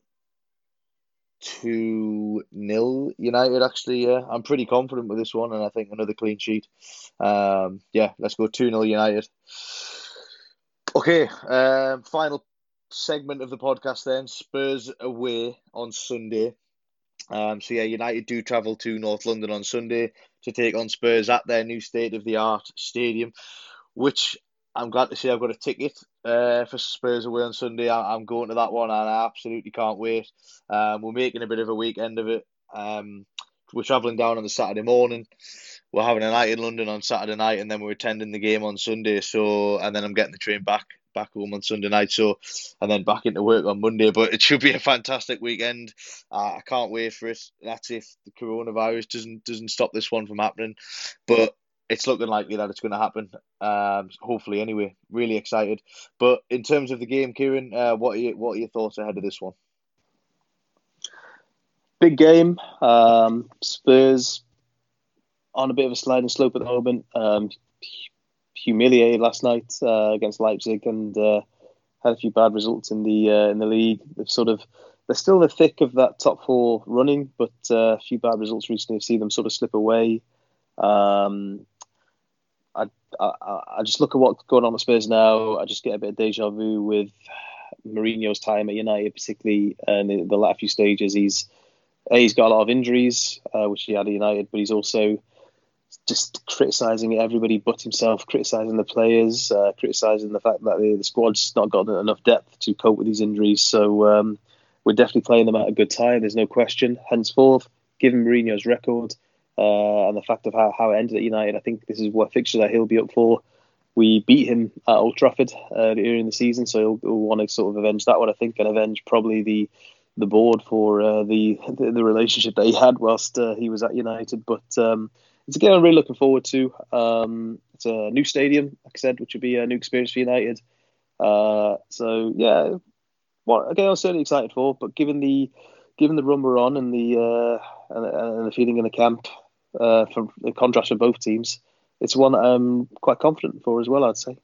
two nil United. Actually, yeah, I'm pretty confident with this one, and I think another clean sheet. Um, yeah, let's go two 0 United. Okay, um, final segment of the podcast then Spurs away on Sunday. Um, so yeah, United do travel to North London on Sunday to take on Spurs at their new state of the art stadium, which I'm glad to say I've got a ticket uh, for Spurs away on Sunday. I, am going to that one and I absolutely can't wait. Um, we're making a bit of a weekend of it. Um, we're travelling down on the Saturday morning. We're having a night in London on Saturday night, and then we're attending the game on Sunday. So, and then I'm getting the train back back home on Sunday night. So, and then back into work on Monday. But it should be a fantastic weekend. Uh, I can't wait for it. That's if the coronavirus doesn't doesn't stop this one from happening. But it's looking likely that it's going to happen. Um, hopefully, anyway. Really excited. But in terms of the game, Kieran, uh, what are you, what are your thoughts ahead of this one? Big game. Um, Spurs on a bit of a sliding slope at the moment. Um, humiliated last night uh, against Leipzig and uh, had a few bad results in the uh, in the league. They've sort of they're still in the thick of that top four running, but uh, a few bad results recently. I've seen them sort of slip away. Um, I, I, I just look at what's going on at Spurs now. I just get a bit of deja vu with Mourinho's time at United, particularly in the, the latter few stages. He's he's got a lot of injuries, uh, which he had at United, but he's also just criticising everybody but himself, criticising the players, uh, criticising the fact that the, the, squad's not got enough depth to cope with these injuries. So um, we're definitely playing them at a good time. There's no question. Henceforth, given Mourinho's record uh, and the fact of how, how it ended at United, I think this is what fixture that he'll be up for. We beat him at Old Trafford earlier in the season, so he'll, he'll, want to sort of avenge that one, I think, and avenge probably the the board for uh, the, the, the relationship that he had whilst uh, he was at United. But um, it's a game I'm really looking forward to. Um, it's a new stadium, like I said, which would be a new experience for United. Uh, so yeah, well, again, I'm certainly excited for. But given the given the run we're on and the uh, and, and, the feeling in the camp, uh, from the contrast of both teams, it's one I'm quite confident for as well. I'd say.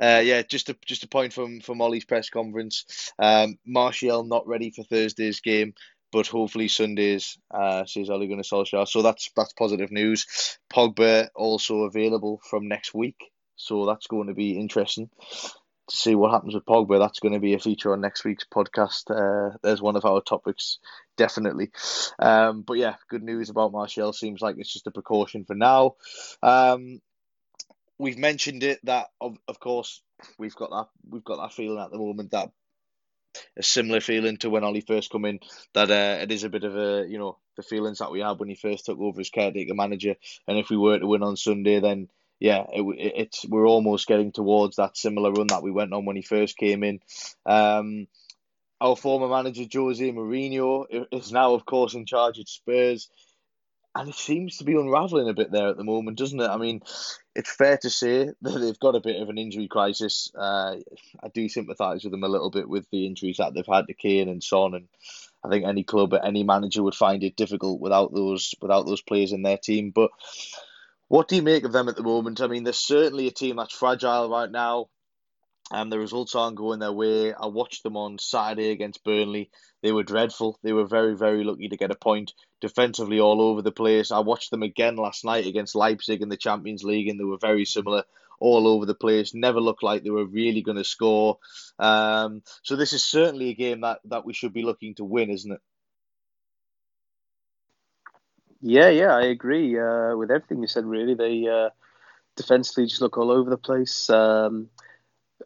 Uh, yeah, just a just a point from from Ollie's press conference. Um, Martial not ready for Thursday's game but hopefully Sundays, uh, says Ole Gunnar Solskjaer. So that's that's positive news. Pogba also available from next week, so that's going to be interesting to see what happens with Pogba. That's going to be a feature on next week's podcast. Uh, there's one of our topics, definitely. Um, but yeah, good news about Martial. Seems like it's just a precaution for now. Um, we've mentioned it that of, of course we've got that we've got that feeling at the moment that a similar feeling to when Ollie first come in. That uh, it is a bit of a you know the feelings that we had when he first took over as caretaker manager. And if we were to win on Sunday, then yeah, it, it, it's we're almost getting towards that similar run that we went on when he first came in. Um, our former manager Jose Mourinho is now, of course, in charge at Spurs and it seems to be unraveling a bit there at the moment, doesn't it? I mean, it's fair to say that they've got a bit of an injury crisis. Uh, I do sympathise with them a little bit with the injuries that they've had to Kane and Son, and I think any club, any manager would find it difficult without those without those players in their team. But what do you make of them at the moment? I mean, they're certainly a team that's fragile right now. Um, the results aren't going their way. I watched them on Saturday against Burnley. They were dreadful. They were very, very lucky to get a point defensively all over the place. I watched them again last night against Leipzig in the Champions League, and they were very similar all over the place. Never looked like they were really going to score. Um, so this is certainly a game that, that we should be looking to win, isn't it? Yeah, yeah, I agree uh, with everything you said. Really, they uh, defensively just look all over the place. Um,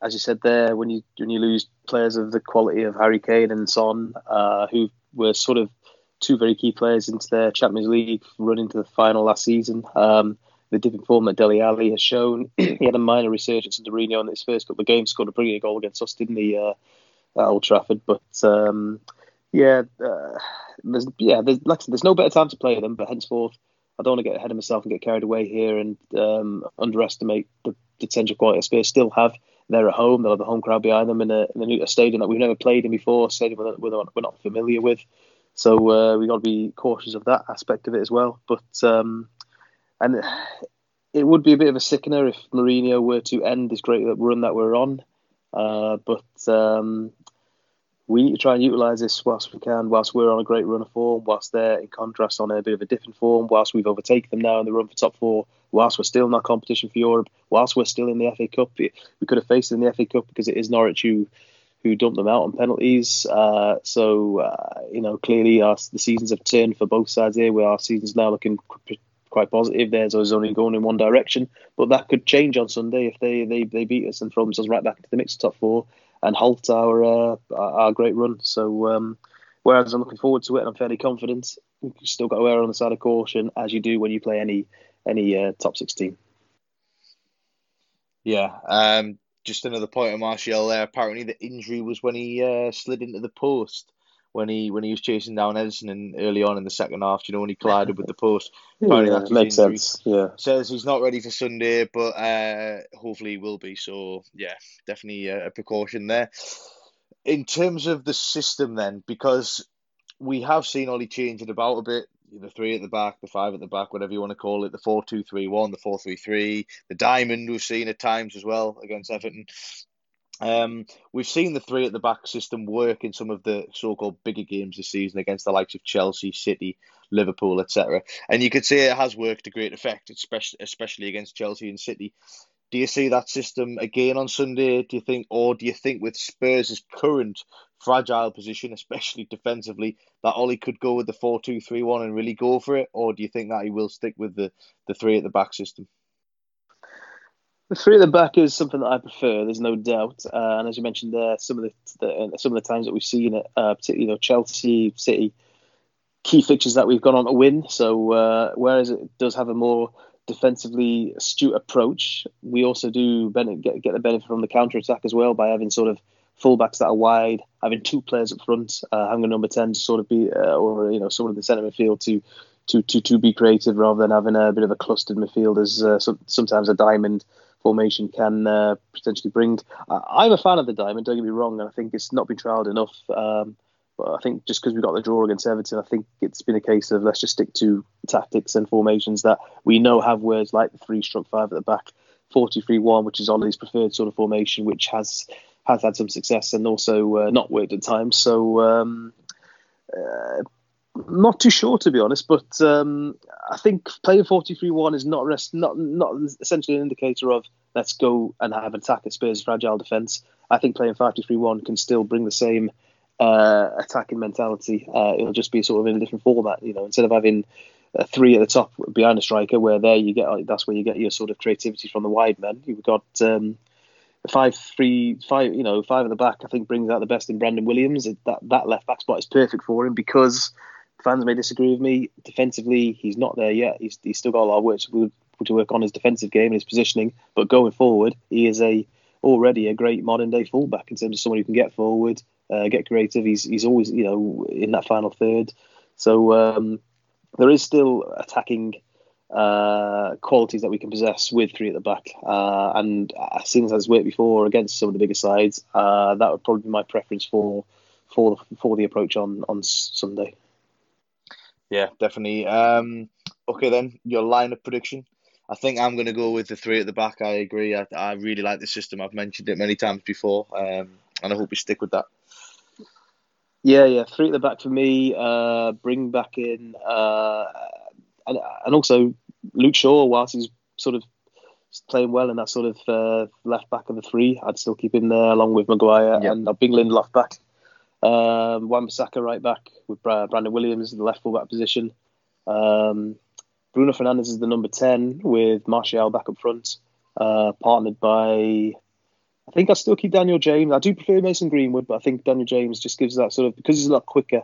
as you said there, when you when you lose players of the quality of Harry Kane and Son, uh, who were sort of two very key players into their Champions League run into the final last season. Um, the dipping form that Dele Alli has shown. he had a minor resurgence in Mourinho in his first couple of games, scored a brilliant goal against us, didn't he, uh, at Old Trafford? But um, yeah, uh, there's yeah, there's, like there's no better time to play them. But henceforth, I don't want to get ahead of myself and get carried away here and um, underestimate the potential quality Spurs still have they're at home. They'll have the home crowd behind them in a, in a, stadium that we've never played in before, a stadium we're, we're, not, we're not familiar with. So uh, we've got to be cautious of that aspect of it as well. But um, and it would be a bit of a sickener if Mourinho were to end this great run that we're on. Uh, but um, we need to try and utilise this whilst we can, whilst we're on a great run of form, whilst they're in contrast on a bit of a different form, whilst we've overtaken them now in the run for top four, whilst we're still in that competition for Europe, whilst we're still in the FA Cup. We could have faced in the FA Cup because it is Norwich who who dumped them out on penalties. Uh, so uh, you know, clearly our, the seasons have turned for both sides here, where our season's now looking quite positive. Theirs is only going in one direction, but that could change on Sunday if they they, they beat us and throw themselves right back into the mix of top four and halt our uh, our great run. So. Um, whereas I'm looking forward to it, and I'm fairly confident. Still got to err on the side of caution, as you do when you play any any uh, top six team. Yeah, um, just another point on Martial there. Apparently, the injury was when he uh, slid into the post when he when he was chasing down Ederson in, early on in the second half. You know when he collided with the post. Apparently yeah, that makes injury. sense. Yeah, says he's not ready for Sunday, but uh, hopefully he will be. So yeah, definitely a, a precaution there. In terms of the system, then, because we have seen Ollie change it about a bit the three at the back, the five at the back, whatever you want to call it, the four two three one, the four three three, the diamond we've seen at times as well against Everton. Um, we've seen the three at the back system work in some of the so-called bigger games this season against the likes of Chelsea, City, Liverpool, etc. And you could say it has worked to great effect, especially especially against Chelsea and City. Do you see that system again on Sunday? Do you think, or do you think with Spurs' current fragile position, especially defensively, that Ollie could go with the 4 2 3 1 and really go for it? Or do you think that he will stick with the, the three at the back system? The three at the back is something that I prefer. There's no doubt, uh, and as you mentioned there, some of the, the, some of the times that we've seen it, uh, particularly you know Chelsea, City, key fixtures that we've gone on to win. So uh, whereas it does have a more defensively astute approach, we also do get, get the benefit from the counter attack as well by having sort of fullbacks that are wide, having two players up front, uh, having a number ten to sort of be, uh, or you know, someone in the centre midfield to to to to be creative rather than having a bit of a clustered midfield as uh, so, sometimes a diamond formation can uh, potentially bring. I'm a fan of the diamond. Don't get me wrong, and I think it's not been trialled enough. Um, but I think just because we got the draw against Everton, I think it's been a case of let's just stick to tactics and formations that we know have words like the three struck five at the back, 43-1, which is Ollie's preferred sort of formation, which has has had some success and also uh, not worked at times. So um, uh, not too sure to be honest, but um, I think playing 43-1 is not rest, not not essentially an indicator of let's go and have an attack at Spurs' fragile defence. I think playing 5-3-1 can still bring the same uh, attacking mentality. Uh, it'll just be sort of in a different format. You know, instead of having a three at the top behind a striker, where there you get that's where you get your sort of creativity from the wide men. You've got um, five, three, five. You know, five at the back. I think brings out the best in Brandon Williams. That that left back spot is perfect for him because fans may disagree with me. Defensively, he's not there yet. He's, he's still got a lot of work to, to work on his defensive game and his positioning. But going forward, he is a already a great modern day fullback in terms of someone who can get forward, uh, get creative. He's he's always you know in that final third. So um, there is still attacking uh, qualities that we can possess with three at the back. Uh, and as seen as has worked before against some of the bigger sides, uh, that would probably be my preference for for for the approach on on Sunday. Yeah, definitely. Um, okay, then your line of prediction. I think I'm going to go with the three at the back. I agree. I, I really like the system. I've mentioned it many times before, um, and I hope we stick with that. Yeah, yeah, three at the back for me. Uh, bring back in, uh, and, and also Luke Shaw, whilst he's sort of playing well in that sort of uh, left back of the three, I'd still keep him there along with Maguire yep. and I'll bring Lindelof back. Um, Wan-Bissaka right back with Brandon Williams in the left full back position. Um, Bruno Fernandes is the number 10 with Martial back up front, uh, partnered by. I think I still keep Daniel James. I do prefer Mason Greenwood, but I think Daniel James just gives that sort of because he's a lot quicker.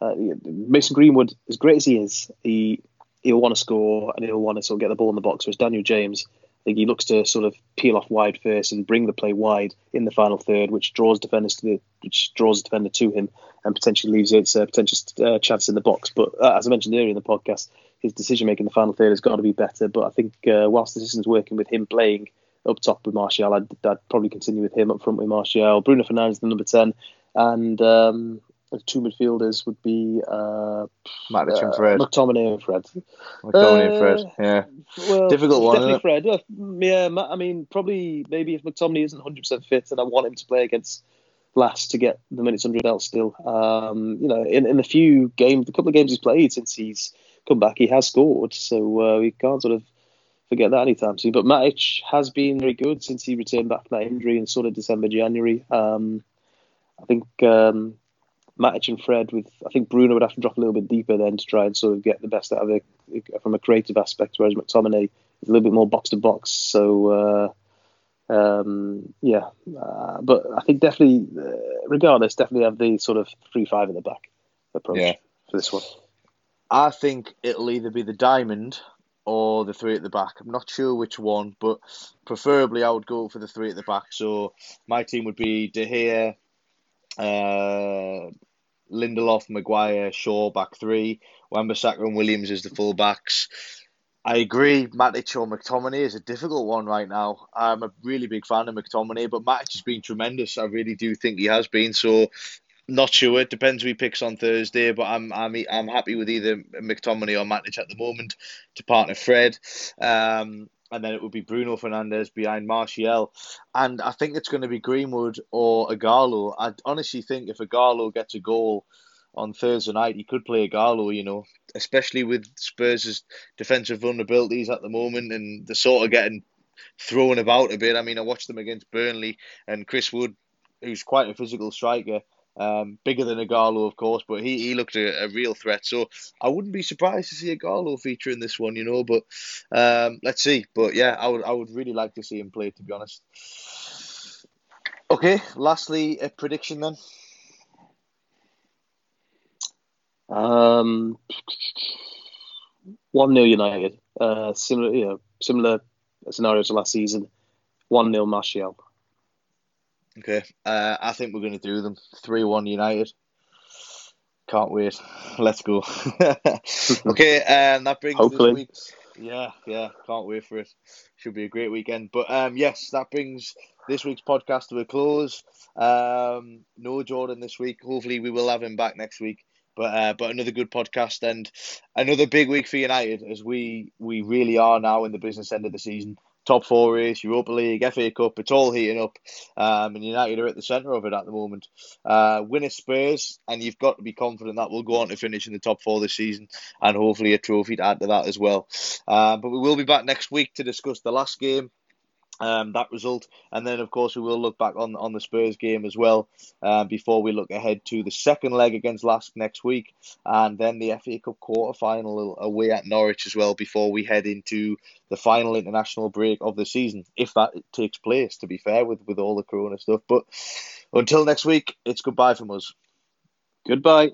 Uh, Mason Greenwood, as great as he is, he he'll want to score and he'll want to sort of get the ball in the box. Whereas Daniel James, think he looks to sort of peel off wide first and bring the play wide in the final third, which draws defenders to the, which draws the defender to him and potentially leaves its uh, potential uh, chance in the box. But uh, as I mentioned earlier in the podcast, his decision making in the final third has got to be better. But I think uh, whilst the system's working with him playing up top with Martial, I'd, I'd, probably continue with him up front with Martial. Bruno Fernandes, the number 10. And um, the two midfielders would be uh, Matic and Fred. McTominay and Fred. McTominay and Fred, yeah. Well, Difficult one. Definitely Fred. Uh, yeah, I mean, probably maybe if McTominay isn't 100% fit and I want him to play against Lask to get the minutes under belt still. Um, you know, in, in the few games, the couple of games he's played since he's come back, he has scored. So uh, we can't sort of forget that anytime soon. But Matic has been very good since he returned back from that injury in sort of December, January. Um, I think um, Matic and Fred with I think Bruno would have to drop a little bit deeper then to try and sort of get the best out of it from a creative aspect, whereas McTominay is a little bit more box to box. So uh, um, yeah, uh, but I think definitely, uh, regardless, definitely have the sort of three five at the back approach yeah. for this one. I think it'll either be the diamond or the three at the back. I'm not sure which one, but preferably I would go for the three at the back. So my team would be De Gea, uh, Lindelof, Maguire, Shaw back three, Wan-Bissaka and Williams as the full backs. I agree, Matic or McTominay is a difficult one right now. I'm a really big fan of McTominay, but Matic has been tremendous. I really do think he has been. So not sure. It depends who he picks on Thursday, but I'm I'm I'm happy with either McTominay or Matic at the moment to partner Fred. Um, and then it would be Bruno Fernandes behind Martial. And I think it's going to be Greenwood or Ighalo. I honestly think if Ighalo gets a goal on Thursday night, he could play Ighalo, you know, especially with Spurs' defensive vulnerabilities at the moment and they're sort of getting thrown about a bit. I mean, I watched them against Burnley and Chris Wood, who's quite a physical striker, um, bigger than Ighalo, of course, but he, he looked a, a, real threat. So I wouldn't be surprised to see Ighalo feature in this one, you know. But um, let's see. But yeah, I would I would really like to see him play, to be honest. Okay, lastly, a prediction then. Um, one 0 United. Uh, similar, you know, similar scenario to last season. One 0 Martial. Okay, uh, I think we're going to do them. 3 1 United. Can't wait. Let's go. okay, and um, that brings Hopefully. this week's. Yeah, yeah, can't wait for it. Should be a great weekend. But um, yes, that brings this week's podcast to a close. Um, no Jordan this week. Hopefully, we will have him back next week. But uh, but another good podcast and another big week for United as we we really are now in the business end of the season top four race, Europa League, FA Cup, it's all heating up. Um, and United are at the centre of it at the moment. Uh, win a Spurs, and you've got to be confident that we'll go on to finish in the top four this season, and hopefully a trophy to add to that as well. Uh, but we will be back next week to discuss the last game um, that result. And then, of course, we will look back on on the Spurs game as well uh, before we look ahead to the second leg against Lask next week, and then the FA Cup quarter final away at Norwich as well before we head into the final international break of the season, if that takes place. To be fair, with with all the Corona stuff, but until next week, it's goodbye from us. Goodbye.